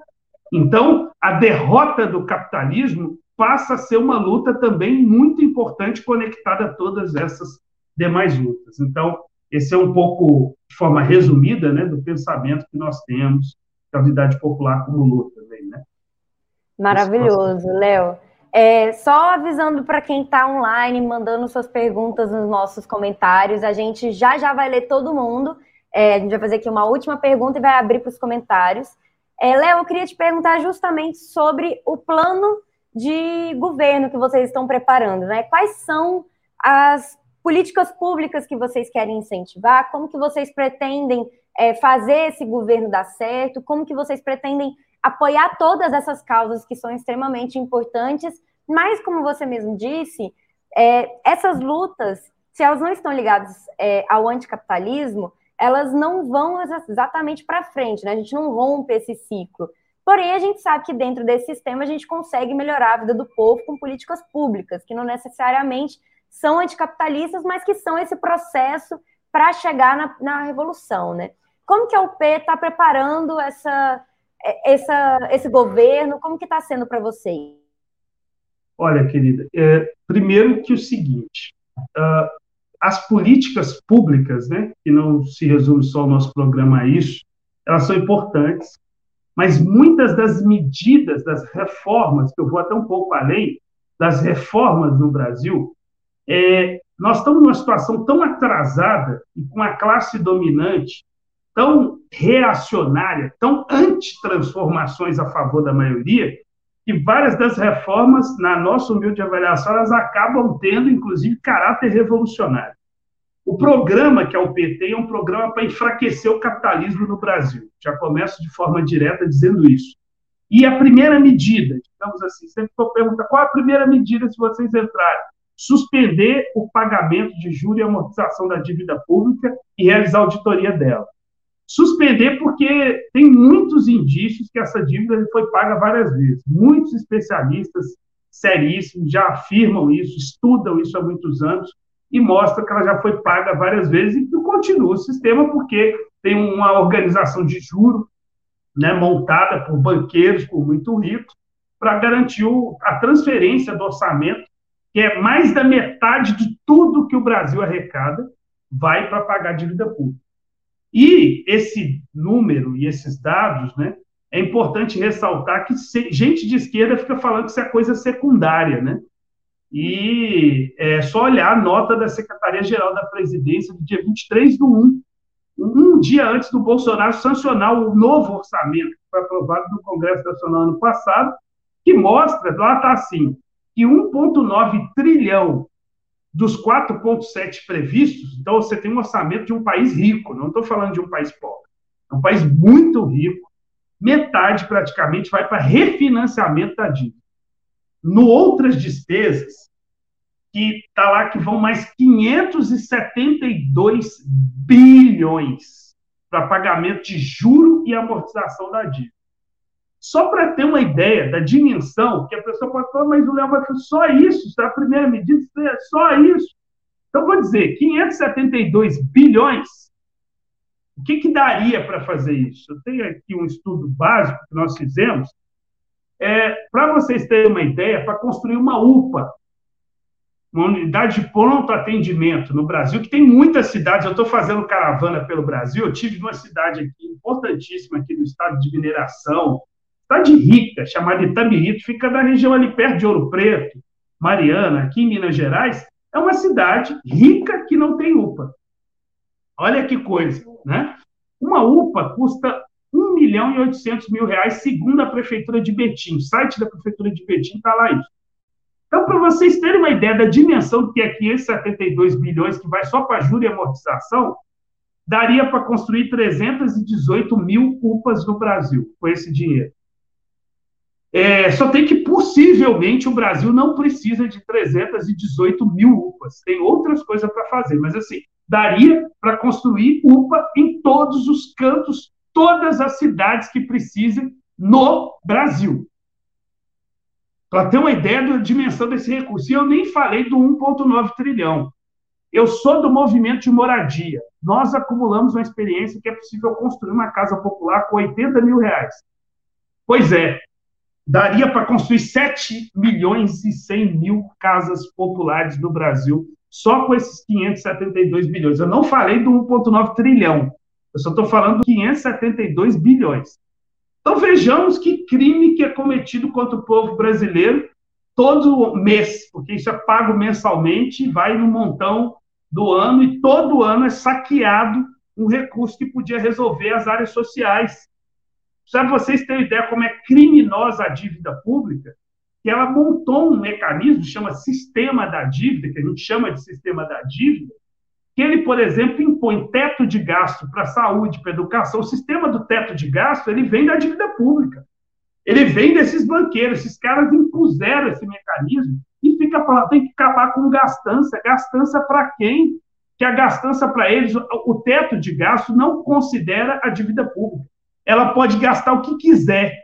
Então, a derrota do capitalismo passa a ser uma luta também muito importante, conectada a todas essas demais lutas. Então, esse é um pouco, de forma resumida, né, do pensamento que nós temos da unidade popular como luta. Também, né? Maravilhoso, Léo. É, só avisando para quem está online, mandando suas perguntas nos nossos comentários, a gente já já vai ler todo mundo. É, a gente vai fazer aqui uma última pergunta e vai abrir para os comentários. É, Léo, eu queria te perguntar justamente sobre o plano de governo que vocês estão preparando, né? Quais são as políticas públicas que vocês querem incentivar? Como que vocês pretendem é, fazer esse governo dar certo? Como que vocês pretendem apoiar todas essas causas que são extremamente importantes? Mas, como você mesmo disse, é, essas lutas, se elas não estão ligadas é, ao anticapitalismo, elas não vão exatamente para frente, né? A gente não rompe esse ciclo. Porém, a gente sabe que dentro desse sistema a gente consegue melhorar a vida do povo com políticas públicas, que não necessariamente são anticapitalistas, mas que são esse processo para chegar na, na, revolução, né? Como que a UP está preparando essa, essa, esse governo? Como que está sendo para vocês? Olha, querida, é, primeiro que o seguinte, uh, as políticas públicas, né, que não se resume só o nosso programa a isso, elas são importantes, mas muitas das medidas, das reformas, que eu vou até um pouco além, das reformas no Brasil, é, nós estamos numa situação tão atrasada e com a classe dominante tão reacionária, tão anti-transformações a favor da maioria, que várias das reformas, na nossa humilde avaliação, elas acabam tendo, inclusive, caráter revolucionário. O programa que é o PT é um programa para enfraquecer o capitalismo no Brasil. Já começo de forma direta dizendo isso. E a primeira medida, digamos assim, sempre for perguntar qual a primeira medida se vocês entrarem? Suspender o pagamento de juros e amortização da dívida pública e realizar a auditoria dela. Suspender porque tem muitos indícios que essa dívida foi paga várias vezes. Muitos especialistas seríssimos já afirmam isso, estudam isso há muitos anos e mostram que ela já foi paga várias vezes e que continua o sistema porque tem uma organização de juro né, montada por banqueiros, por muito ricos, para garantir a transferência do orçamento, que é mais da metade de tudo que o Brasil arrecada, vai para pagar dívida pública. E esse número e esses dados, né, é importante ressaltar que gente de esquerda fica falando que isso é coisa secundária, né? E é só olhar a nota da Secretaria-Geral da Presidência do dia 23 do 1, um dia antes do Bolsonaro sancionar o novo orçamento, que foi aprovado no Congresso Nacional ano passado, que mostra, lá está assim, que 1,9 trilhão dos 4,7 previstos, então você tem um orçamento de um país rico, não estou falando de um país pobre, é um país muito rico, metade praticamente vai para refinanciamento da dívida. No outras despesas, que está lá que vão mais 572 bilhões para pagamento de juro e amortização da dívida. Só para ter uma ideia da dimensão, que a pessoa pode falar, mas o Léo vai falar só isso, isso é a primeira medida, é só isso. Então, vou dizer, 572 bilhões, o que, que daria para fazer isso? Eu tenho aqui um estudo básico que nós fizemos, é, para vocês terem uma ideia, para construir uma UPA, uma unidade de pronto atendimento no Brasil, que tem muitas cidades. Eu estou fazendo caravana pelo Brasil. Eu tive numa cidade aqui importantíssima aqui no estado de mineração, cidade rica, chamada Itabirito, fica na região ali perto de Ouro Preto, Mariana, aqui em Minas Gerais. É uma cidade rica que não tem UPA. Olha que coisa, né? Uma UPA custa 1 milhão e 800 mil reais, segundo a Prefeitura de Betim. O site da Prefeitura de Betim está lá isso. Então, para vocês terem uma ideia da dimensão que é 572 bilhões, que vai só para juros e amortização, daria para construir 318 mil UPAs no Brasil com esse dinheiro. É, só tem que, possivelmente, o Brasil não precisa de 318 mil UPAs. Tem outras coisas para fazer, mas assim, daria para construir UPA em todos os cantos, todas as cidades que precisem no Brasil. Para ter uma ideia da dimensão desse recurso. E eu nem falei do 1,9 trilhão. Eu sou do movimento de moradia. Nós acumulamos uma experiência que é possível construir uma casa popular com 80 mil reais. Pois é, daria para construir 7 milhões e 100 mil casas populares no Brasil, só com esses 572 bilhões. Eu não falei do 1,9 trilhão, eu só estou falando de 572 bilhões. Então vejamos que crime que é cometido contra o povo brasileiro todo mês, porque isso é pago mensalmente, vai no montão do ano e todo ano é saqueado um recurso que podia resolver as áreas sociais. Para vocês terem ideia como é criminosa a dívida pública, que ela montou um mecanismo, chama sistema da dívida, que a gente chama de sistema da dívida, que ele, por exemplo, impõe teto de gasto para saúde, para educação. O sistema do teto de gasto ele vem da dívida pública. Ele vem desses banqueiros. Esses caras impuseram esse mecanismo e fica falando, tem que acabar com gastança. Gastança para quem? Que a gastança para eles, o teto de gasto não considera a dívida pública. Ela pode gastar o que quiser.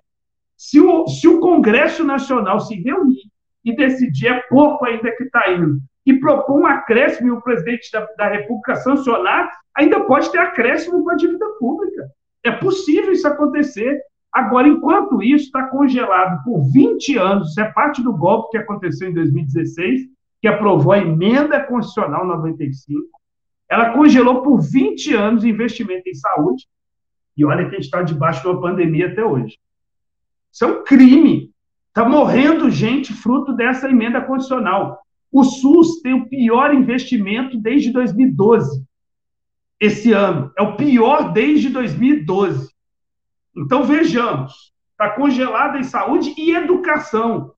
Se o, se o Congresso Nacional se reunir e decidir, é pouco ainda que está indo, e propor um acréscimo e o presidente da, da República sancionar, ainda pode ter acréscimo com a dívida pública. É possível isso acontecer. Agora, enquanto isso está congelado por 20 anos, isso é parte do golpe que aconteceu em 2016, que aprovou a emenda constitucional 95, ela congelou por 20 anos investimento em saúde, e olha que a gente está debaixo de uma pandemia até hoje. Isso é um crime. Está morrendo gente fruto dessa emenda constitucional. O SUS tem o pior investimento desde 2012. Esse ano. É o pior desde 2012. Então, vejamos: está congelada em saúde e educação.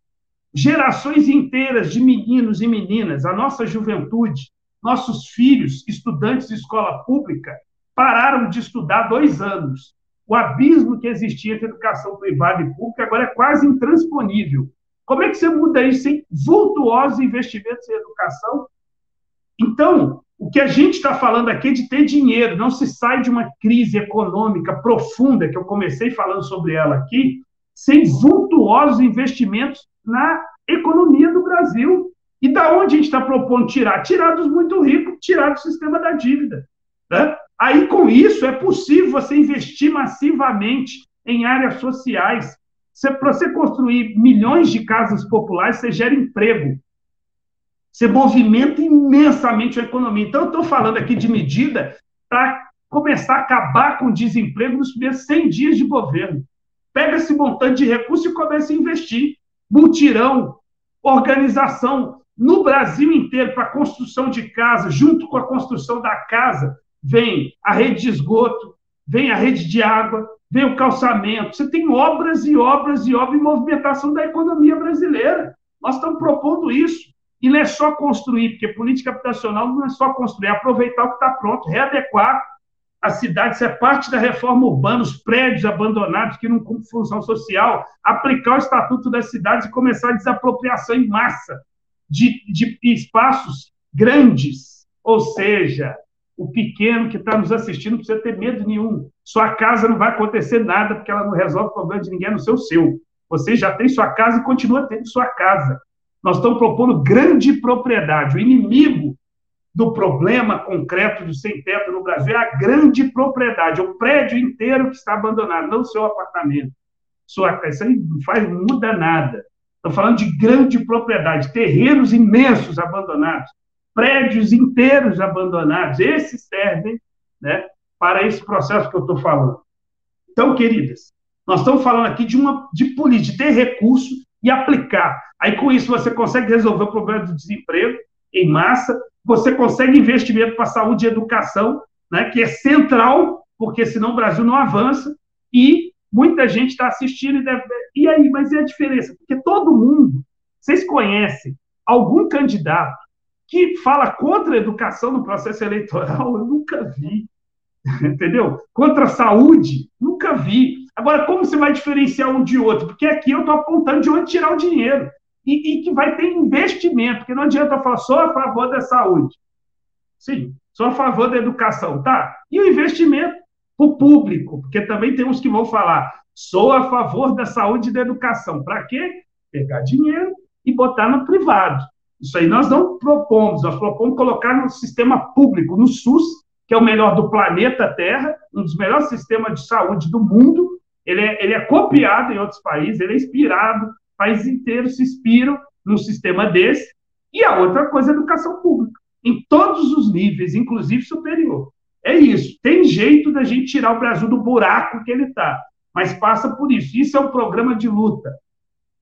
Gerações inteiras de meninos e meninas, a nossa juventude, nossos filhos, estudantes de escola pública, pararam de estudar dois anos. O abismo que existia entre educação privada e pública agora é quase intransponível. Como é que você muda isso sem vultuosos investimentos em educação? Então, o que a gente está falando aqui é de ter dinheiro, não se sai de uma crise econômica profunda, que eu comecei falando sobre ela aqui, sem vultuosos investimentos na economia do Brasil. E da onde a gente está propondo tirar? Tirar dos muito ricos, tirar do sistema da dívida. Né? Aí, com isso, é possível você investir massivamente em áreas sociais. Para você construir milhões de casas populares, você gera emprego. Você movimenta imensamente a economia. Então, eu estou falando aqui de medida para começar a acabar com o desemprego nos primeiros 100 dias de governo. Pega esse montante de recursos e começa a investir. Multirão, organização no Brasil inteiro para construção de casa, junto com a construção da casa, vem a rede de esgoto, vem a rede de água, vem o calçamento. Você tem obras e obras e obras em movimentação da economia brasileira. Nós estamos propondo isso. E não é só construir, porque política habitacional não é só construir, é aproveitar o que está pronto, readequar a cidade, isso é parte da reforma urbana, os prédios abandonados que não cumprem função social, aplicar o Estatuto das Cidades e começar a desapropriação em massa de, de espaços grandes. Ou seja, o pequeno que está nos assistindo não precisa ter medo nenhum. Sua casa não vai acontecer nada, porque ela não resolve o problema de ninguém, no seu seu. Você já tem sua casa e continua tendo sua casa. Nós estamos propondo grande propriedade. O inimigo do problema concreto do sem-teto no Brasil é a grande propriedade, o prédio inteiro que está abandonado, não o seu apartamento. Sua, aí não faz, muda nada. Estou falando de grande propriedade, terrenos imensos abandonados, prédios inteiros abandonados. Esses servem né, para esse processo que eu estou falando. Então, queridas, nós estamos falando aqui de uma de política, de ter recurso e aplicar. Aí, com isso, você consegue resolver o problema do desemprego em massa, você consegue investimento para saúde e educação, né, que é central, porque senão o Brasil não avança, e muita gente está assistindo e deve. E aí, mas e a diferença? Porque todo mundo, vocês conhecem algum candidato que fala contra a educação no processo eleitoral? Eu nunca vi. <laughs> Entendeu? Contra a saúde? Nunca vi. Agora, como você vai diferenciar um de outro? Porque aqui eu estou apontando de onde tirar o dinheiro. E, e, que vai ter investimento, porque não adianta eu falar só a favor da saúde. Sim, sou a favor da educação, tá? E o investimento para o público, porque também tem uns que vão falar, sou a favor da saúde e da educação. Para quê? Pegar dinheiro e botar no privado. Isso aí nós não propomos, nós propomos colocar no sistema público, no SUS, que é o melhor do planeta Terra, um dos melhores sistemas de saúde do mundo, ele é, ele é copiado em outros países, ele é inspirado, países inteiros se inspiram num sistema desse. E a outra coisa é educação pública, em todos os níveis, inclusive superior. É isso. Tem jeito da gente tirar o Brasil do buraco que ele está, mas passa por isso. Isso é um programa de luta.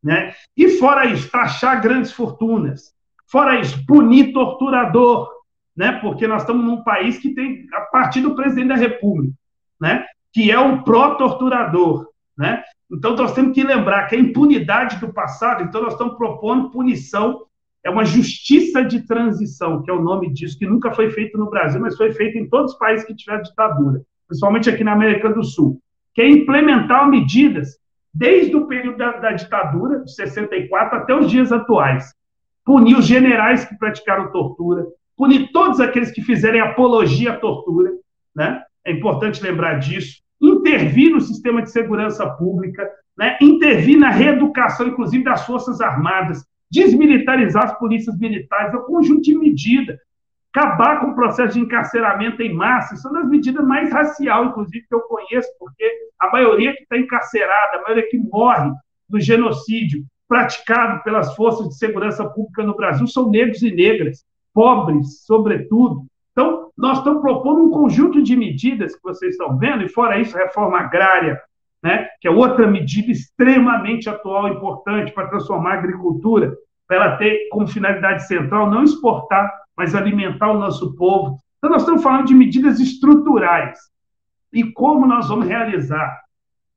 Né? E fora isso, taxar grandes fortunas. Fora isso, punir torturador, né? porque nós estamos num país que tem a partir do presidente da República, né? que é um pró-torturador. Né? Então, nós temos que lembrar que a impunidade do passado, então, nós estamos propondo punição, é uma justiça de transição, que é o nome disso, que nunca foi feito no Brasil, mas foi feito em todos os países que tiveram ditadura, principalmente aqui na América do Sul, que é implementar medidas desde o período da, da ditadura, de 64, até os dias atuais. Punir os generais que praticaram tortura, punir todos aqueles que fizerem apologia à tortura, né? É importante lembrar disso. Intervir no sistema de segurança pública, né, intervir na reeducação, inclusive, das Forças Armadas, desmilitarizar as polícias militares, é um conjunto de medidas, acabar com o processo de encarceramento em massa, são das medidas mais racial, inclusive, que eu conheço, porque a maioria que está encarcerada, a maioria que morre do genocídio praticado pelas forças de segurança pública no Brasil são negros e negras, pobres, sobretudo, então, nós estamos propondo um conjunto de medidas que vocês estão vendo, e fora isso, reforma agrária, né, que é outra medida extremamente atual e importante para transformar a agricultura para ela ter como finalidade central não exportar, mas alimentar o nosso povo. Então, nós estamos falando de medidas estruturais. E como nós vamos realizar?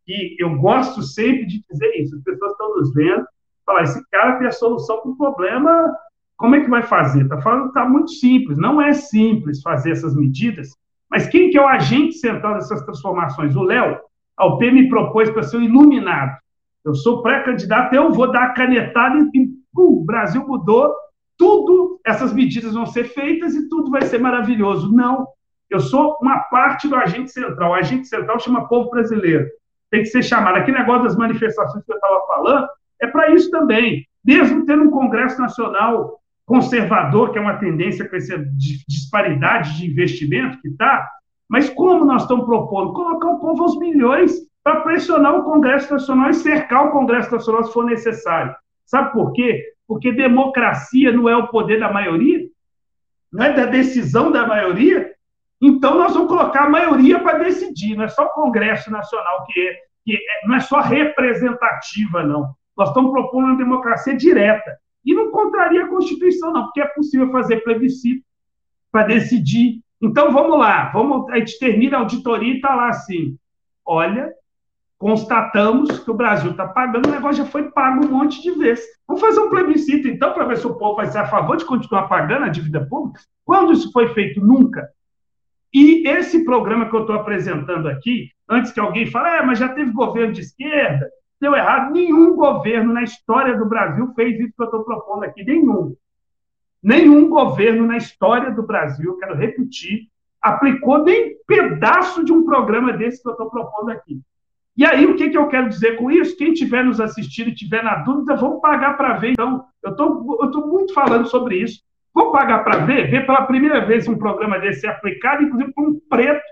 E eu gosto sempre de dizer isso, as pessoas estão nos vendo, falar, esse cara tem a solução para o problema, como é que vai fazer? Está falando que está muito simples, não é simples fazer essas medidas, mas quem que é o agente central dessas transformações? O Léo, a UP me propôs para ser o iluminado. Eu sou pré-candidato, eu vou dar a canetada e, o Brasil mudou, tudo, essas medidas vão ser feitas e tudo vai ser maravilhoso. Não, eu sou uma parte do agente central. O agente central chama povo brasileiro. Tem que ser chamado. Aquele negócio das manifestações que eu estava falando é para isso também. Mesmo tendo um Congresso Nacional conservador, que é uma tendência com essa disparidade de investimento que está, mas como nós estamos propondo? Colocar o povo aos milhões para pressionar o Congresso Nacional e cercar o Congresso Nacional se for necessário. Sabe por quê? Porque democracia não é o poder da maioria, não é da decisão da maioria. Então, nós vamos colocar a maioria para decidir, não é só o Congresso Nacional que é, que é, não é só representativa, não. Nós estamos propondo uma democracia direta. E não contraria a Constituição, não, porque é possível fazer plebiscito para decidir. Então, vamos lá, vamos, a gente termina a auditoria e está lá assim: olha, constatamos que o Brasil está pagando, o negócio já foi pago um monte de vezes. Vamos fazer um plebiscito, então, para ver se o povo vai ser a favor de continuar pagando a dívida pública? Quando isso foi feito? Nunca. E esse programa que eu estou apresentando aqui, antes que alguém fale, é, mas já teve governo de esquerda, deu errado. Nenhum governo na história do Brasil fez isso que eu estou propondo aqui. Nenhum. Nenhum governo na história do Brasil, quero repetir, aplicou nem pedaço de um programa desse que eu estou propondo aqui. E aí, o que, que eu quero dizer com isso? Quem estiver nos assistindo e estiver na dúvida, vamos pagar para ver. Então, eu estou muito falando sobre isso. Vou pagar para ver, ver pela primeira vez um programa desse aplicado, inclusive por um preto,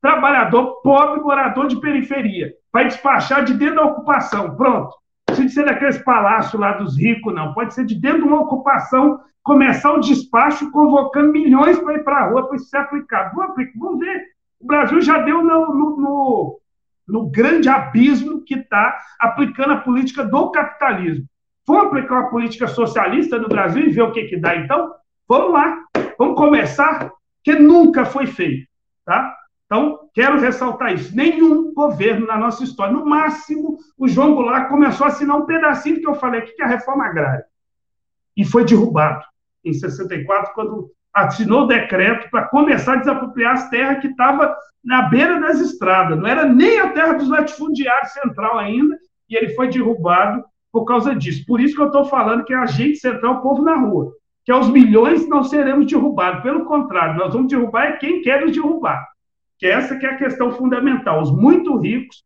trabalhador, pobre, morador de periferia vai despachar de dentro da ocupação. Pronto. Não precisa ser daqueles palácios lá dos ricos, não. Pode ser de dentro de uma ocupação, começar o despacho convocando milhões para ir para a rua para isso ser aplicado. Vamos, vamos ver. O Brasil já deu no, no, no, no grande abismo que está aplicando a política do capitalismo. Vamos aplicar uma política socialista no Brasil e ver o que, que dá, então? Vamos lá. Vamos começar, que nunca foi feito. Tá? Então, quero ressaltar isso. Nenhum governo na nossa história, no máximo, o João Goulart começou a assinar um pedacinho que eu falei aqui, que é a reforma agrária. E foi derrubado em 64, quando assinou o decreto para começar a desapropriar as terras que estavam na beira das estradas. Não era nem a terra dos latifundiários central ainda, e ele foi derrubado por causa disso. Por isso que eu estou falando que é a gente central, o povo na rua. Que aos milhões não seremos derrubados. Pelo contrário, nós vamos derrubar é quem quer nos derrubar que essa que é a questão fundamental. Os muito ricos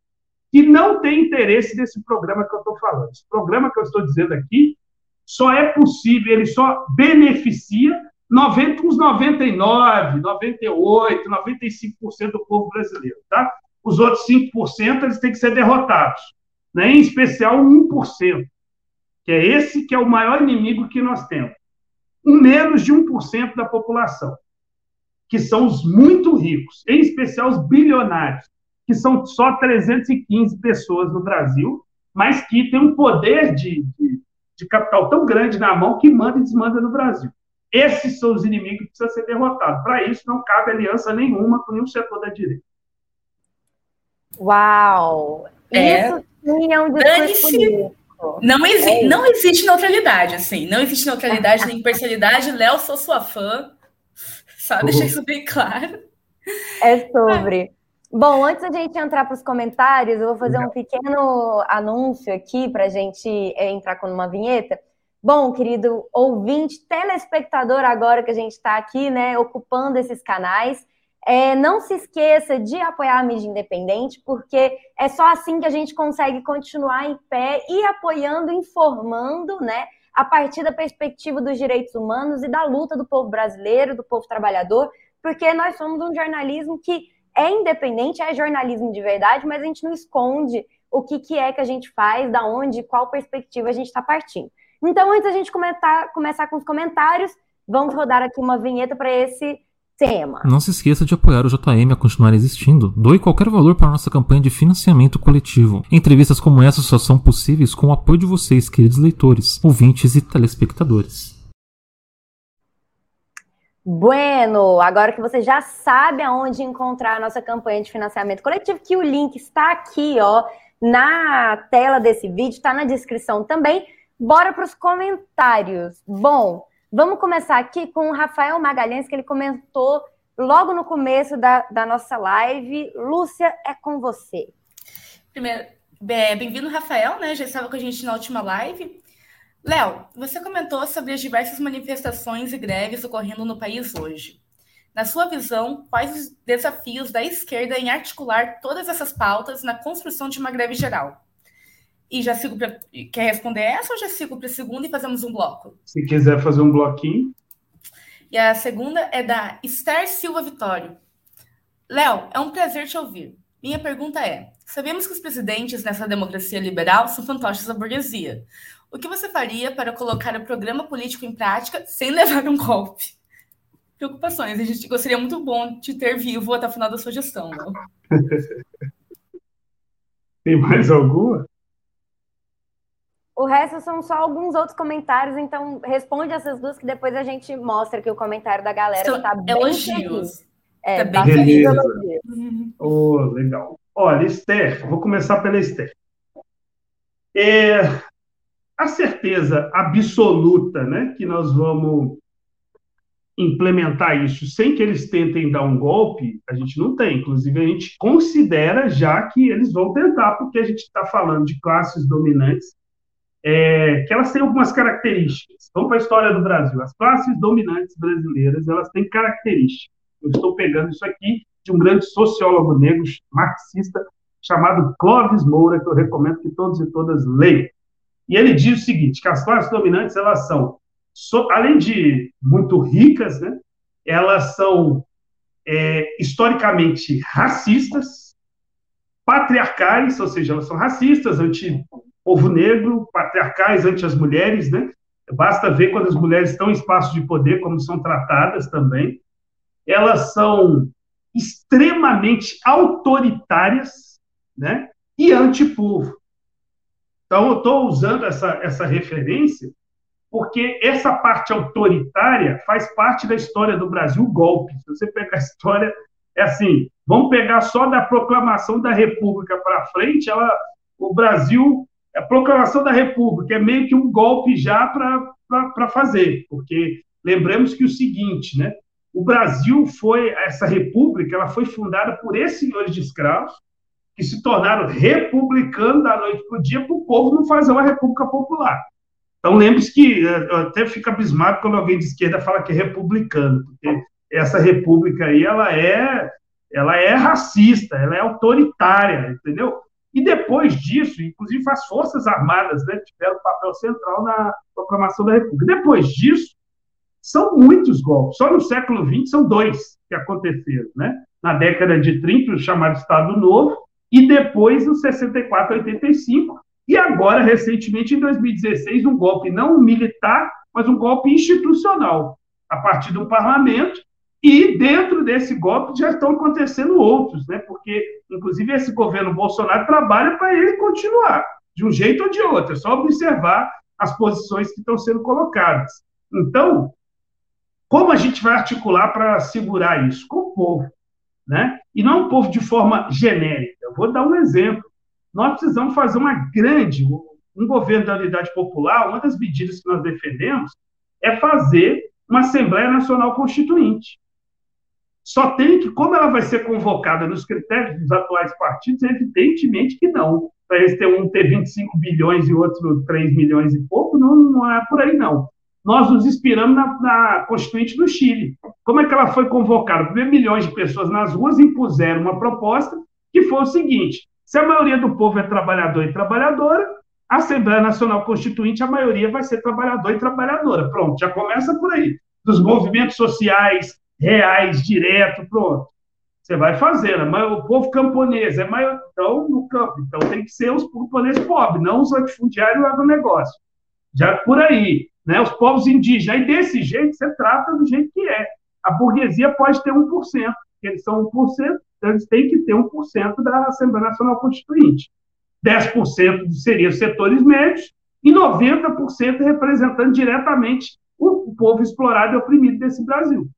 que não têm interesse nesse programa que eu estou falando. Esse programa que eu estou dizendo aqui só é possível, ele só beneficia 90, uns 99, 98, 95% do povo brasileiro, tá? Os outros 5% eles têm que ser derrotados, né? em especial 1%, que é esse que é o maior inimigo que nós temos. Um menos de 1% da população que são os muito ricos, em especial os bilionários, que são só 315 pessoas no Brasil, mas que têm um poder de, de, de capital tão grande na mão que manda e desmanda no Brasil. Esses são os inimigos que precisam ser derrotados. Para isso, não cabe aliança nenhuma com nenhum setor da direita. Uau! É. Isso sim é um discurso não, exi é não existe neutralidade, assim. Não existe neutralidade <laughs> nem imparcialidade. Léo, sou sua fã. Só deixar isso bem claro. É sobre. Bom, antes da gente entrar para os comentários, eu vou fazer um pequeno anúncio aqui para a gente é, entrar com uma vinheta. Bom, querido ouvinte, telespectador, agora que a gente está aqui, né, ocupando esses canais, é, não se esqueça de apoiar a mídia independente, porque é só assim que a gente consegue continuar em pé e apoiando, informando, né, a partir da perspectiva dos direitos humanos e da luta do povo brasileiro, do povo trabalhador, porque nós somos um jornalismo que é independente, é jornalismo de verdade, mas a gente não esconde o que, que é que a gente faz, da onde, qual perspectiva a gente está partindo. Então, antes da gente comentar, começar com os comentários, vamos rodar aqui uma vinheta para esse Tema. Não se esqueça de apoiar o JM a continuar existindo. Doe qualquer valor para a nossa campanha de financiamento coletivo. Entrevistas como essa só são possíveis com o apoio de vocês, queridos leitores, ouvintes e telespectadores. Bueno, agora que você já sabe aonde encontrar a nossa campanha de financiamento coletivo, que o link está aqui, ó, na tela desse vídeo, está na descrição também. Bora para os comentários. Bom, vamos começar aqui com o Rafael Magalhães, que ele comentou logo no começo da, da nossa live. Lúcia, é com você. Primeiro, bem-vindo, Rafael, né? Já estava com a gente na última live. Léo, você comentou sobre as diversas manifestações e greves ocorrendo no país hoje. Na sua visão, quais os desafios da esquerda em articular todas essas pautas na construção de uma greve geral? E já sigo pra... Quer responder essa ou já sigo para a segunda e fazemos um bloco? Se quiser fazer um bloquinho. E a segunda é da Esther Silva Vitório. Léo, é um prazer te ouvir. Minha pergunta é: sabemos que os presidentes nessa democracia liberal são fantoches da burguesia. O que você faria para colocar o programa político em prática sem levar um golpe? Preocupações. A gente gostaria muito bom de ter vivo até o final da sua gestão. Léo. <laughs> Tem mais alguma? O resto são só alguns outros comentários, então responde essas duas que depois a gente mostra aqui o comentário da galera. São tá bem elogios. É, Tá bem Beleza. feliz. Oh, legal. Olha, Esther, vou começar pela Esther. É, a certeza absoluta né, que nós vamos implementar isso sem que eles tentem dar um golpe, a gente não tem. Inclusive, a gente considera já que eles vão tentar, porque a gente está falando de classes dominantes, é, que elas têm algumas características. Vamos para a história do Brasil. As classes dominantes brasileiras, elas têm características. Eu estou pegando isso aqui de um grande sociólogo negro, marxista, chamado Clóvis Moura, que eu recomendo que todos e todas leiam. E ele diz o seguinte, que as classes dominantes, elas são, so- além de muito ricas, né, elas são é, historicamente racistas, patriarcais, ou seja, elas são racistas, anti-povo negro, patriarcais, anti as mulheres, né? Basta ver quando as mulheres estão em espaço de poder, como são tratadas também. Elas são extremamente autoritárias, né? E anti-povo. Então, eu estou usando essa, essa referência porque essa parte autoritária faz parte da história do Brasil, golpe. Se você pegar a história, é assim, vamos pegar só da proclamação da República para frente, ela, o Brasil, a proclamação da República é meio que um golpe já para fazer, porque lembramos que o seguinte, né? O Brasil foi, essa república, ela foi fundada por esses senhores de escravos, que se tornaram republicanos da noite para o dia, para o povo não fazer uma república popular. Então, lembre-se que eh, eu até fico abismado quando alguém de esquerda fala que é republicano, porque essa república aí, ela é, ela é racista, ela é autoritária, entendeu? E depois disso, inclusive as Forças Armadas né, tiveram papel central na proclamação da República. Depois disso, são muitos golpes. Só no século XX são dois que aconteceram, né? Na década de 30, o chamado Estado Novo, e depois, no 64, 85, e agora, recentemente, em 2016, um golpe não militar, mas um golpe institucional, a partir do parlamento, e dentro desse golpe já estão acontecendo outros, né? porque, inclusive, esse governo Bolsonaro trabalha para ele continuar, de um jeito ou de outro, é só observar as posições que estão sendo colocadas. Então, como a gente vai articular para segurar isso? Com o povo. Né? E não um povo de forma genérica. Eu vou dar um exemplo. Nós precisamos fazer uma grande, um governo da unidade popular, uma das medidas que nós defendemos é fazer uma Assembleia Nacional Constituinte. Só tem que, como ela vai ser convocada nos critérios dos atuais partidos, evidentemente que não. Para eles ter um ter 25 bilhões e outro 3 milhões e pouco, não, não é por aí, não. Nós nos inspiramos na, na Constituinte do Chile. Como é que ela foi convocada? Primeiro, milhões de pessoas nas ruas impuseram uma proposta que foi o seguinte: se a maioria do povo é trabalhador e trabalhadora, a Assembleia Nacional Constituinte, a maioria vai ser trabalhador e trabalhadora. Pronto, já começa por aí. Dos movimentos sociais reais, direto, pronto. Você vai fazendo. Mas o povo camponês é maior, então, no campo. Então tem que ser os camponeses pobres, não os latifundiários do negócio. Já por aí. Né? Os povos indígenas. Aí desse jeito você trata do jeito que é. A burguesia pode ter 1%, eles são 1%, eles têm que ter 1% da Assembleia Nacional Constituinte. 10% seriam setores médios e 90% representando diretamente o povo explorado e oprimido desse Brasil.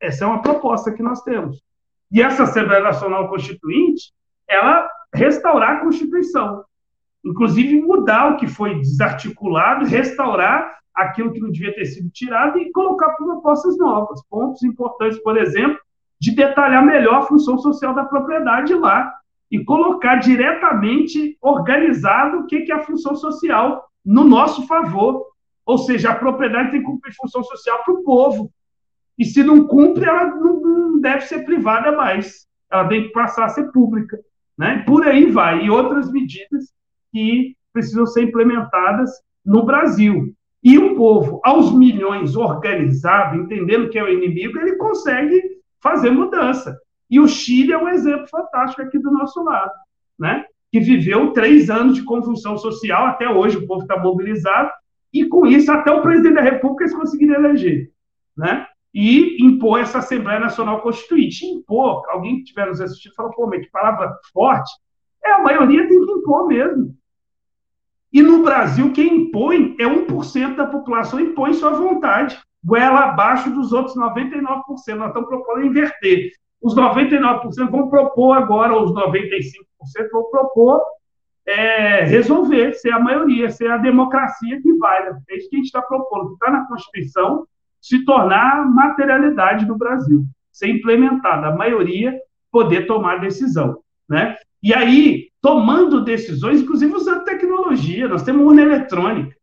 Essa é uma proposta que nós temos. E essa Assembleia Nacional Constituinte, ela restaurar a Constituição, inclusive mudar o que foi desarticulado, restaurar aquilo que não devia ter sido tirado e colocar propostas novas, pontos importantes, por exemplo, de detalhar melhor a função social da propriedade lá e colocar diretamente organizado o que é a função social no nosso favor. Ou seja, a propriedade tem que cumprir função social para o povo. E se não cumpre, ela não deve ser privada mais. Ela tem que passar a ser pública. Né? Por aí vai. E outras medidas que precisam ser implementadas no Brasil. E o povo, aos milhões organizado, entendendo que é o inimigo, ele consegue fazer mudança. E o Chile é um exemplo fantástico aqui do nosso lado, né? que viveu três anos de convulsão social, até hoje o povo está mobilizado, e com isso até o presidente da República eles conseguiram eleger. Né? E impor essa Assembleia Nacional Constituinte. Impor, alguém que estiver nos assistindo falou, pô, mas que palavra forte. É, a maioria tem que impor mesmo. E no Brasil, quem impõe é 1% da população, impõe sua vontade, goela abaixo dos outros 99%. Nós estamos propondo inverter. Os 99% vão propor agora, os 95% vão propor é, resolver, ser a maioria, ser a democracia que vai. É isso que a gente está propondo, está na Constituição, se tornar materialidade do Brasil, ser implementada, a maioria poder tomar decisão. Né? E aí, tomando decisões, inclusive usando tecnologia, nós temos urna eletrônica.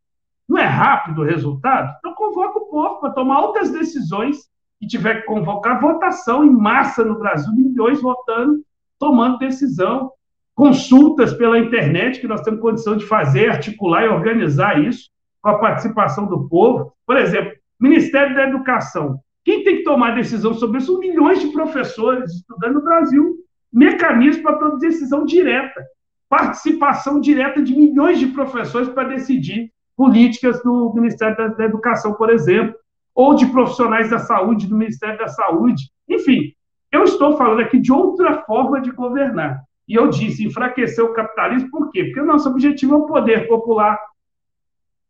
Não é rápido o resultado? Então convoca o povo para tomar outras decisões e tiver que convocar votação em massa no Brasil, milhões votando, tomando decisão, consultas pela internet, que nós temos condição de fazer, articular e organizar isso, com a participação do povo. Por exemplo, Ministério da Educação. Quem tem que tomar decisão sobre isso? Milhões de professores estudando no Brasil mecanismo para toda decisão direta, participação direta de milhões de professores para decidir políticas do Ministério da, da Educação, por exemplo, ou de profissionais da saúde, do Ministério da Saúde. Enfim, eu estou falando aqui de outra forma de governar. E eu disse, enfraquecer o capitalismo, por quê? Porque o nosso objetivo é o poder popular,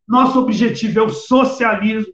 nosso objetivo é o socialismo,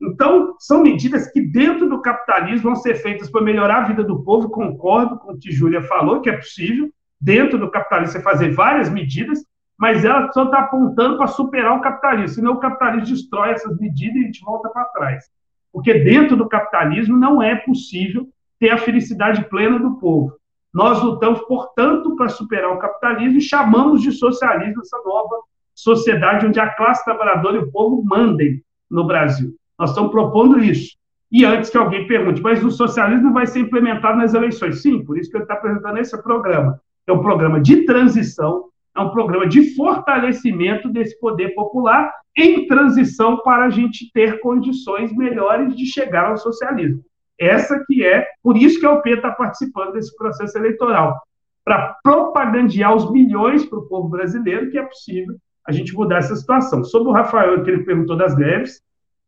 então, são medidas que, dentro do capitalismo, vão ser feitas para melhorar a vida do povo. Concordo com o que Júlia falou, que é possível, dentro do capitalismo, você fazer várias medidas, mas ela só está apontando para superar o capitalismo, senão o capitalismo destrói essas medidas e a gente volta para trás. Porque dentro do capitalismo não é possível ter a felicidade plena do povo. Nós lutamos, portanto, para superar o capitalismo e chamamos de socialismo essa nova sociedade onde a classe trabalhadora e o povo mandem no Brasil. Nós estamos propondo isso. E antes que alguém pergunte, mas o socialismo vai ser implementado nas eleições? Sim, por isso que ele está apresentando esse programa. É um programa de transição, é um programa de fortalecimento desse poder popular em transição para a gente ter condições melhores de chegar ao socialismo. Essa que é, por isso que a OP está participando desse processo eleitoral, para propagandear os milhões para o povo brasileiro que é possível a gente mudar essa situação. Sobre o Rafael, que ele perguntou das greves,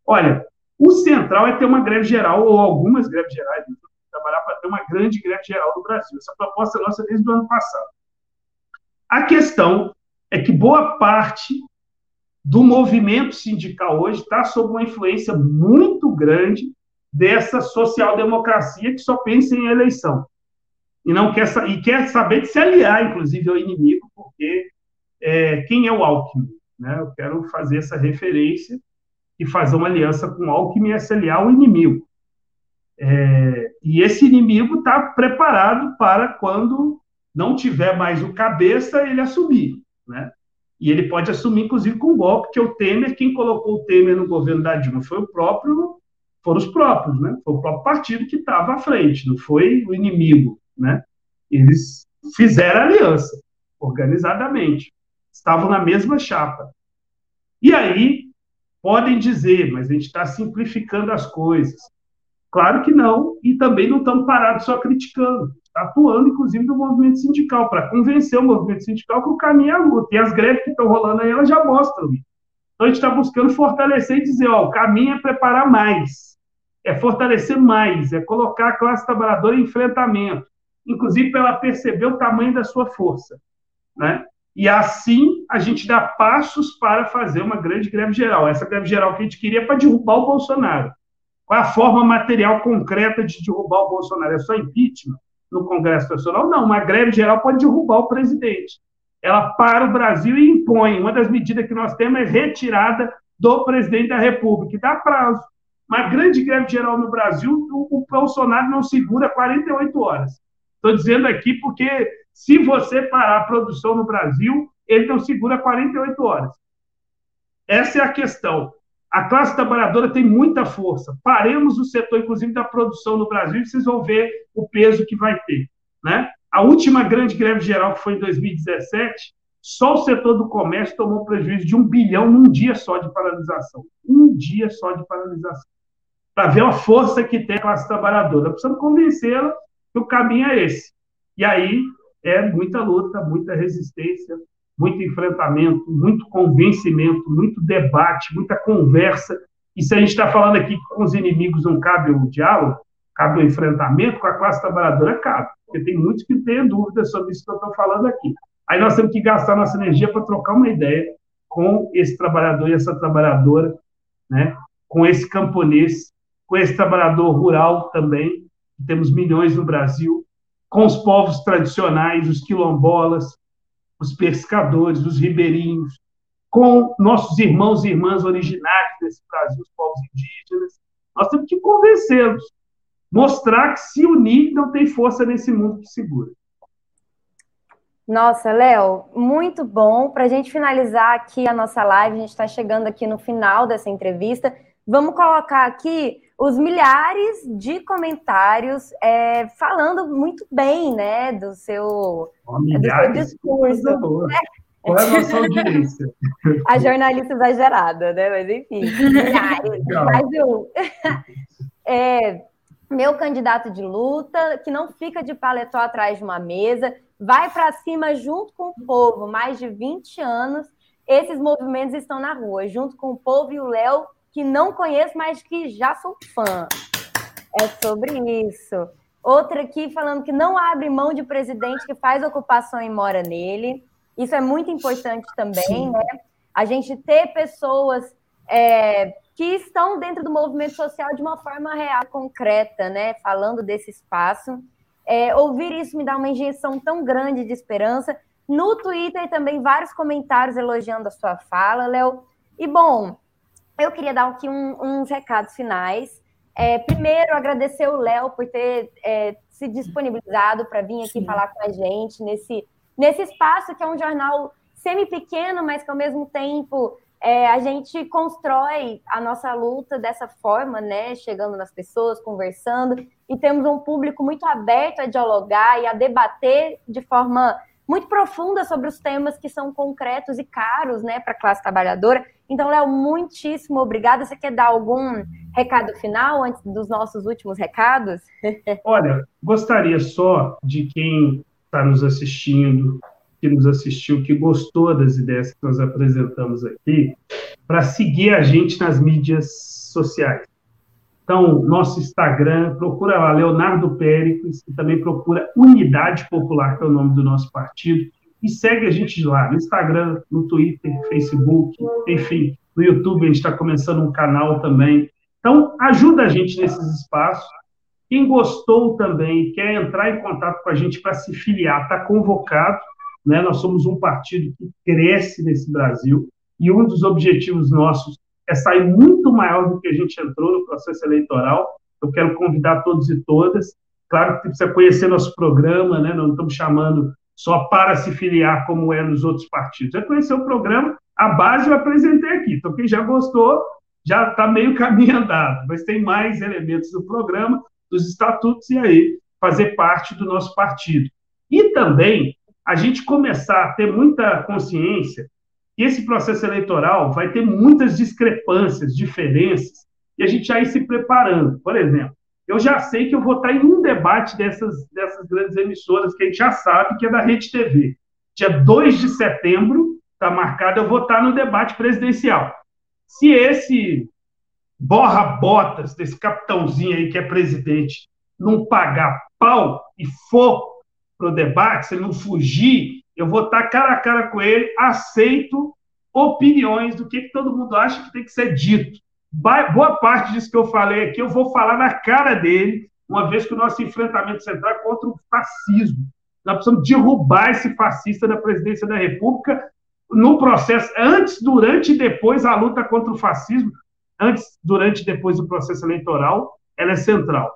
Olha, o central é ter uma greve geral, ou algumas greves gerais, trabalhar para ter uma grande greve geral no Brasil. Essa proposta é nossa desde o ano passado. A questão é que boa parte do movimento sindical hoje está sob uma influência muito grande dessa social-democracia que só pensa em eleição. E não quer, e quer saber de se aliar, inclusive, ao inimigo, porque é, quem é o Alckmin? Né? Eu quero fazer essa referência e fazer uma aliança com Alckmin e aliar ao inimigo. É, e esse inimigo está preparado para quando não tiver mais o cabeça, ele assumir, né? E ele pode assumir, inclusive, com golpe, que é o Temer, quem colocou o Temer no governo da Dilma foi o próprio, foram os próprios, né? Foi o próprio partido que estava à frente, não foi o inimigo, né? Eles fizeram aliança, organizadamente, estavam na mesma chapa. E aí, Podem dizer, mas a gente está simplificando as coisas. Claro que não, e também não estamos parados só criticando. Está atuando, inclusive, no movimento sindical, para convencer o movimento sindical que o caminho é a luta. E as greves que estão rolando aí, elas já mostram. Então, a gente está buscando fortalecer e dizer, ó, o caminho é preparar mais. é fortalecer mais, é colocar a classe trabalhadora em enfrentamento, inclusive para ela perceber o tamanho da sua força. Né? E assim a gente dá passos para fazer uma grande greve geral. Essa greve geral que a gente queria para derrubar o Bolsonaro. Qual é a forma material concreta de derrubar o Bolsonaro? É só impeachment no Congresso Nacional? Não, uma greve geral pode derrubar o presidente. Ela para o Brasil e impõe. Uma das medidas que nós temos é retirada do presidente da República, e dá prazo. Uma grande greve geral no Brasil, o Bolsonaro não segura 48 horas. Estou dizendo aqui porque se você parar a produção no Brasil, ele não segura 48 horas. Essa é a questão. A classe trabalhadora tem muita força. Paremos o setor, inclusive, da produção no Brasil e vocês vão ver o peso que vai ter. Né? A última grande greve geral, que foi em 2017, só o setor do comércio tomou prejuízo de um bilhão num dia só de paralisação. Um dia só de paralisação. Para ver a força que tem a classe trabalhadora. Precisamos convencê-la que o caminho é esse. E aí é muita luta, muita resistência, muito enfrentamento, muito convencimento, muito debate, muita conversa. E se a gente está falando aqui que com os inimigos não cabe o diálogo, cabe o enfrentamento, com a classe trabalhadora cabe. Porque tem muitos que têm dúvidas sobre isso que eu estou falando aqui. Aí nós temos que gastar nossa energia para trocar uma ideia com esse trabalhador e essa trabalhadora, né? com esse camponês, com esse trabalhador rural também, temos milhões no Brasil, com os povos tradicionais, os quilombolas, os pescadores, os ribeirinhos, com nossos irmãos e irmãs originários desse Brasil, os povos indígenas. Nós temos que convencê-los, mostrar que se unir não tem força nesse mundo que segura. Nossa, Léo, muito bom. Para a gente finalizar aqui a nossa live, a gente está chegando aqui no final dessa entrevista. Vamos colocar aqui os milhares de comentários é, falando muito bem, né, do seu, oh, do seu discurso. Né? Qual é a nossa audiência? A jornalista exagerada, né? Mas enfim, milhares, mais um. É, meu candidato de luta, que não fica de paletó atrás de uma mesa, vai para cima junto com o povo, mais de 20 anos. Esses movimentos estão na rua, junto com o povo e o Léo que não conheço, mas que já sou fã. É sobre isso. Outra aqui falando que não abre mão de presidente que faz ocupação e mora nele. Isso é muito importante também, Sim. né? A gente ter pessoas é, que estão dentro do movimento social de uma forma real, concreta, né? Falando desse espaço. É, ouvir isso me dá uma injeção tão grande de esperança. No Twitter também vários comentários elogiando a sua fala, Léo. E bom, eu queria dar aqui um, uns recados finais. É, primeiro, agradecer o Léo por ter é, se disponibilizado para vir aqui Sim. falar com a gente nesse, nesse espaço que é um jornal semi-pequeno, mas que ao mesmo tempo é, a gente constrói a nossa luta dessa forma, né? Chegando nas pessoas, conversando, e temos um público muito aberto a dialogar e a debater de forma muito profunda sobre os temas que são concretos e caros né, para a classe trabalhadora. Então, Léo, muitíssimo obrigada. Você quer dar algum recado final antes dos nossos últimos recados? <laughs> Olha, gostaria só de quem está nos assistindo, que nos assistiu, que gostou das ideias que nós apresentamos aqui, para seguir a gente nas mídias sociais. Então, nosso Instagram, procura lá Leonardo Péricles, e também procura Unidade Popular, que é o nome do nosso partido, e segue a gente lá no Instagram, no Twitter, Facebook, enfim, no YouTube a gente está começando um canal também. Então, ajuda a gente nesses espaços. Quem gostou também, quer entrar em contato com a gente para se filiar, está convocado. Né? Nós somos um partido que cresce nesse Brasil e um dos objetivos nossos é sair muito maior do que a gente entrou no processo eleitoral. Eu quero convidar todos e todas. Claro que precisa conhecer nosso programa, né? não estamos chamando só para se filiar como é nos outros partidos. É conhecer o programa, a base eu apresentei aqui. Então, quem já gostou, já está meio <laughs> caminho andado. Mas tem mais elementos do programa, dos estatutos, e aí fazer parte do nosso partido. E também a gente começar a ter muita consciência que esse processo eleitoral vai ter muitas discrepâncias, diferenças, e a gente já ir se preparando. Por exemplo, eu já sei que eu vou estar em um debate dessas, dessas grandes emissoras que a gente já sabe que é da Rede TV. Dia 2 de setembro, está marcado, eu vou estar no debate presidencial. Se esse borra-botas desse capitãozinho aí que é presidente não pagar pau e for para o debate, se ele não fugir, eu vou estar cara a cara com ele, aceito opiniões do que, que todo mundo acha que tem que ser dito. Boa parte disso que eu falei aqui, eu vou falar na cara dele, uma vez que o nosso enfrentamento central é contra o fascismo. Nós precisamos derrubar esse fascista da presidência da República no processo, antes, durante e depois a luta contra o fascismo, antes, durante e depois do processo eleitoral, ela é central.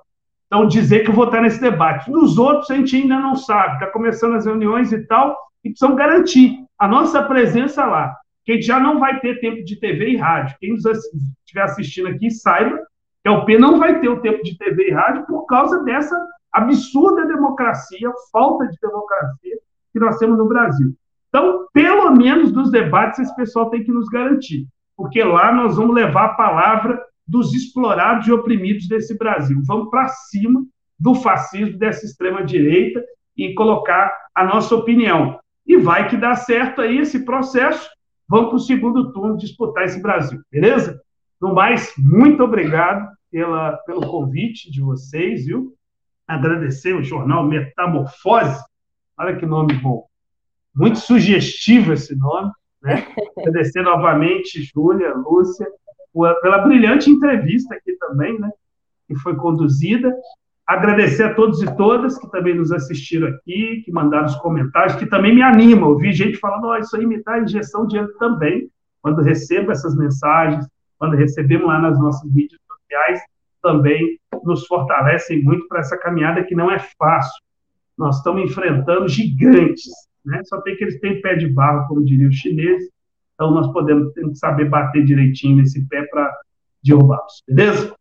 Então, dizer que eu vou estar nesse debate. Nos outros, a gente ainda não sabe, está começando as reuniões e tal, e precisamos garantir a nossa presença lá. Que já não vai ter tempo de TV e rádio. Quem estiver assistindo aqui, saiba que a UP não vai ter o tempo de TV e rádio por causa dessa absurda democracia, falta de democracia que nós temos no Brasil. Então, pelo menos nos debates, esse pessoal tem que nos garantir, porque lá nós vamos levar a palavra dos explorados e oprimidos desse Brasil. Vamos para cima do fascismo, dessa extrema-direita e colocar a nossa opinião. E vai que dá certo aí esse processo. Vamos para o segundo turno disputar esse Brasil, beleza? No mais, muito obrigado pela, pelo convite de vocês, viu? Agradecer o jornal Metamorfose. Olha que nome bom. Muito sugestivo esse nome. Né? <laughs> Agradecer novamente, Júlia, Lúcia, pela brilhante entrevista aqui também, né, que foi conduzida. Agradecer a todos e todas que também nos assistiram aqui, que mandaram os comentários, que também me animam. Eu vi gente falando, oh, isso aí me dá injeção de dinheiro também, quando recebo essas mensagens, quando recebemos lá nas nossas mídias sociais, também nos fortalecem muito para essa caminhada que não é fácil. Nós estamos enfrentando gigantes, né? Só tem que eles têm pé de barro, como diriam os chineses, então, nós podemos saber bater direitinho nesse pé para derrubá-los, beleza?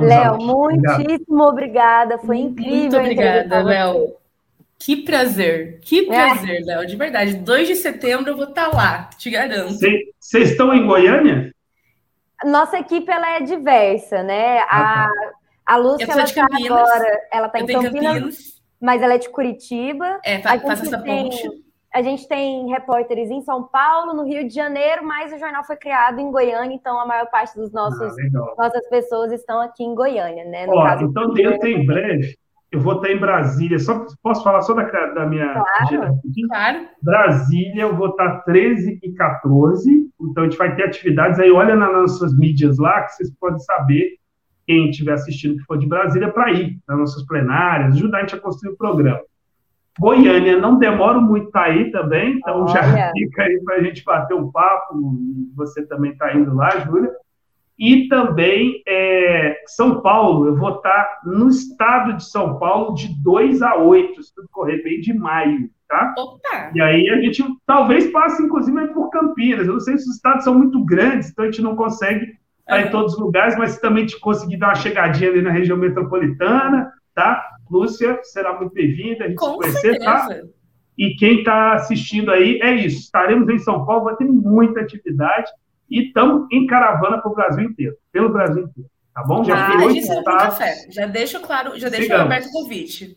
Léo, muitíssimo obrigada. Foi incrível. Muito obrigada, Léo. Que prazer, que é. prazer, é. Léo, de verdade. 2 de setembro eu vou estar tá lá, te garanto. Vocês estão em Goiânia? Nossa equipe ela é diversa, né? Ah, tá. A, a Lúcia ela está agora, ela está em Campinas, Campinas, mas ela é de Curitiba. É, faça essa tem... A gente tem repórteres em São Paulo, no Rio de Janeiro, mas o jornal foi criado em Goiânia, então a maior parte dos nossos ah, nossas pessoas estão aqui em Goiânia, né? Ó, caso, então eu tenho em breve, eu vou estar em Brasília. Só posso falar só da, da minha claro, claro. Brasília, eu vou estar 13 e 14. Então a gente vai ter atividades aí. Olha nas nossas mídias lá que vocês podem saber quem estiver assistindo que for de Brasília para ir nas nossas plenárias, ajudar a gente a construir o programa. Goiânia, não demoro muito tá aí também, então Olha. já fica aí para a gente bater um papo. Você também está indo lá, Júlia. E também é, São Paulo, eu vou estar tá no estado de São Paulo de 2 a 8, se tudo correr bem, de maio, tá? Opa. E aí a gente talvez passe, inclusive, por Campinas. Eu não sei se os estados são muito grandes, então a gente não consegue estar é. em todos os lugares, mas se também te conseguir dar uma chegadinha ali na região metropolitana, tá? Lúcia, será muito bem-vinda, a gente Com se conhecer, tá? certeza. tá? E quem está assistindo aí, é isso. Estaremos em São Paulo, vai ter muita atividade e estamos em caravana para o Brasil inteiro, pelo Brasil inteiro. Tá bom? Já ah, oito café. Já deixo claro, já deixo aberto o convite.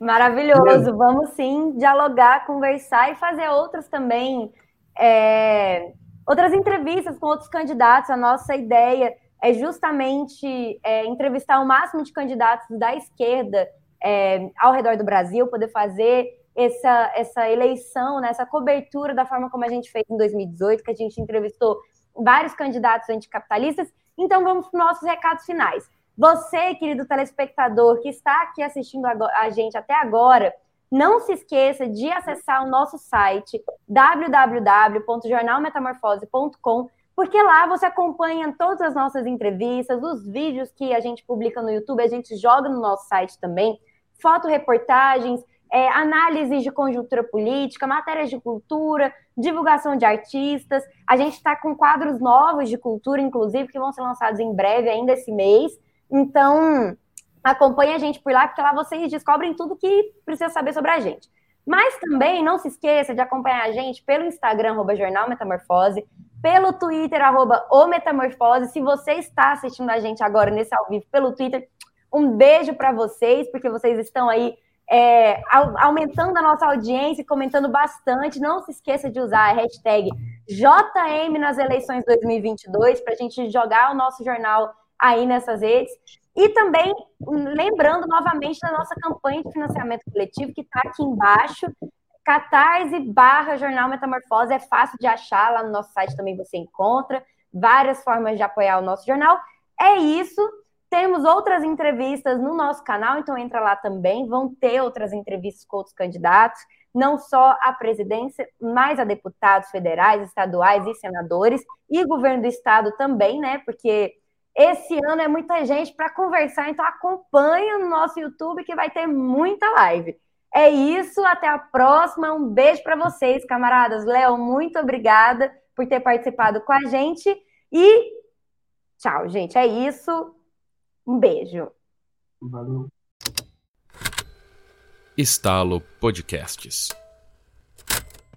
Maravilhoso. Beleza. Vamos sim dialogar, conversar e fazer outros também. É, outras entrevistas com outros candidatos. A nossa ideia é justamente é, entrevistar o máximo de candidatos da esquerda é, ao redor do Brasil, poder fazer essa, essa eleição, né, essa cobertura da forma como a gente fez em 2018, que a gente entrevistou vários candidatos anticapitalistas. Então, vamos para os nossos recados finais. Você, querido telespectador, que está aqui assistindo a gente até agora, não se esqueça de acessar o nosso site www.jornalmetamorfose.com porque lá você acompanha todas as nossas entrevistas, os vídeos que a gente publica no YouTube, a gente joga no nosso site também, fotoreportagens, é, análises de conjuntura política, matérias de cultura, divulgação de artistas. A gente está com quadros novos de cultura, inclusive, que vão ser lançados em breve, ainda esse mês. Então, acompanhe a gente por lá, porque lá vocês descobrem tudo que precisa saber sobre a gente. Mas também não se esqueça de acompanhar a gente pelo Instagram, arroba Jornal Metamorfose, pelo Twitter, arroba o Metamorfose. Se você está assistindo a gente agora nesse ao vivo pelo Twitter, um beijo para vocês, porque vocês estão aí é, aumentando a nossa audiência e comentando bastante. Não se esqueça de usar a hashtag JM nas eleições 2022, para a gente jogar o nosso jornal aí nessas redes. E também lembrando novamente da nossa campanha de financiamento coletivo, que está aqui embaixo. Catarse barra Jornal Metamorfose é fácil de achar, lá no nosso site também você encontra várias formas de apoiar o nosso jornal. É isso. Temos outras entrevistas no nosso canal, então entra lá também. Vão ter outras entrevistas com outros candidatos, não só a presidência, mas a deputados federais, estaduais e senadores, e governo do estado também, né? Porque esse ano é muita gente para conversar, então acompanha no nosso YouTube que vai ter muita live. É isso, até a próxima. Um beijo para vocês, camaradas. Léo, muito obrigada por ter participado com a gente. E tchau, gente. É isso. Um beijo. Valeu. Estalo Podcasts.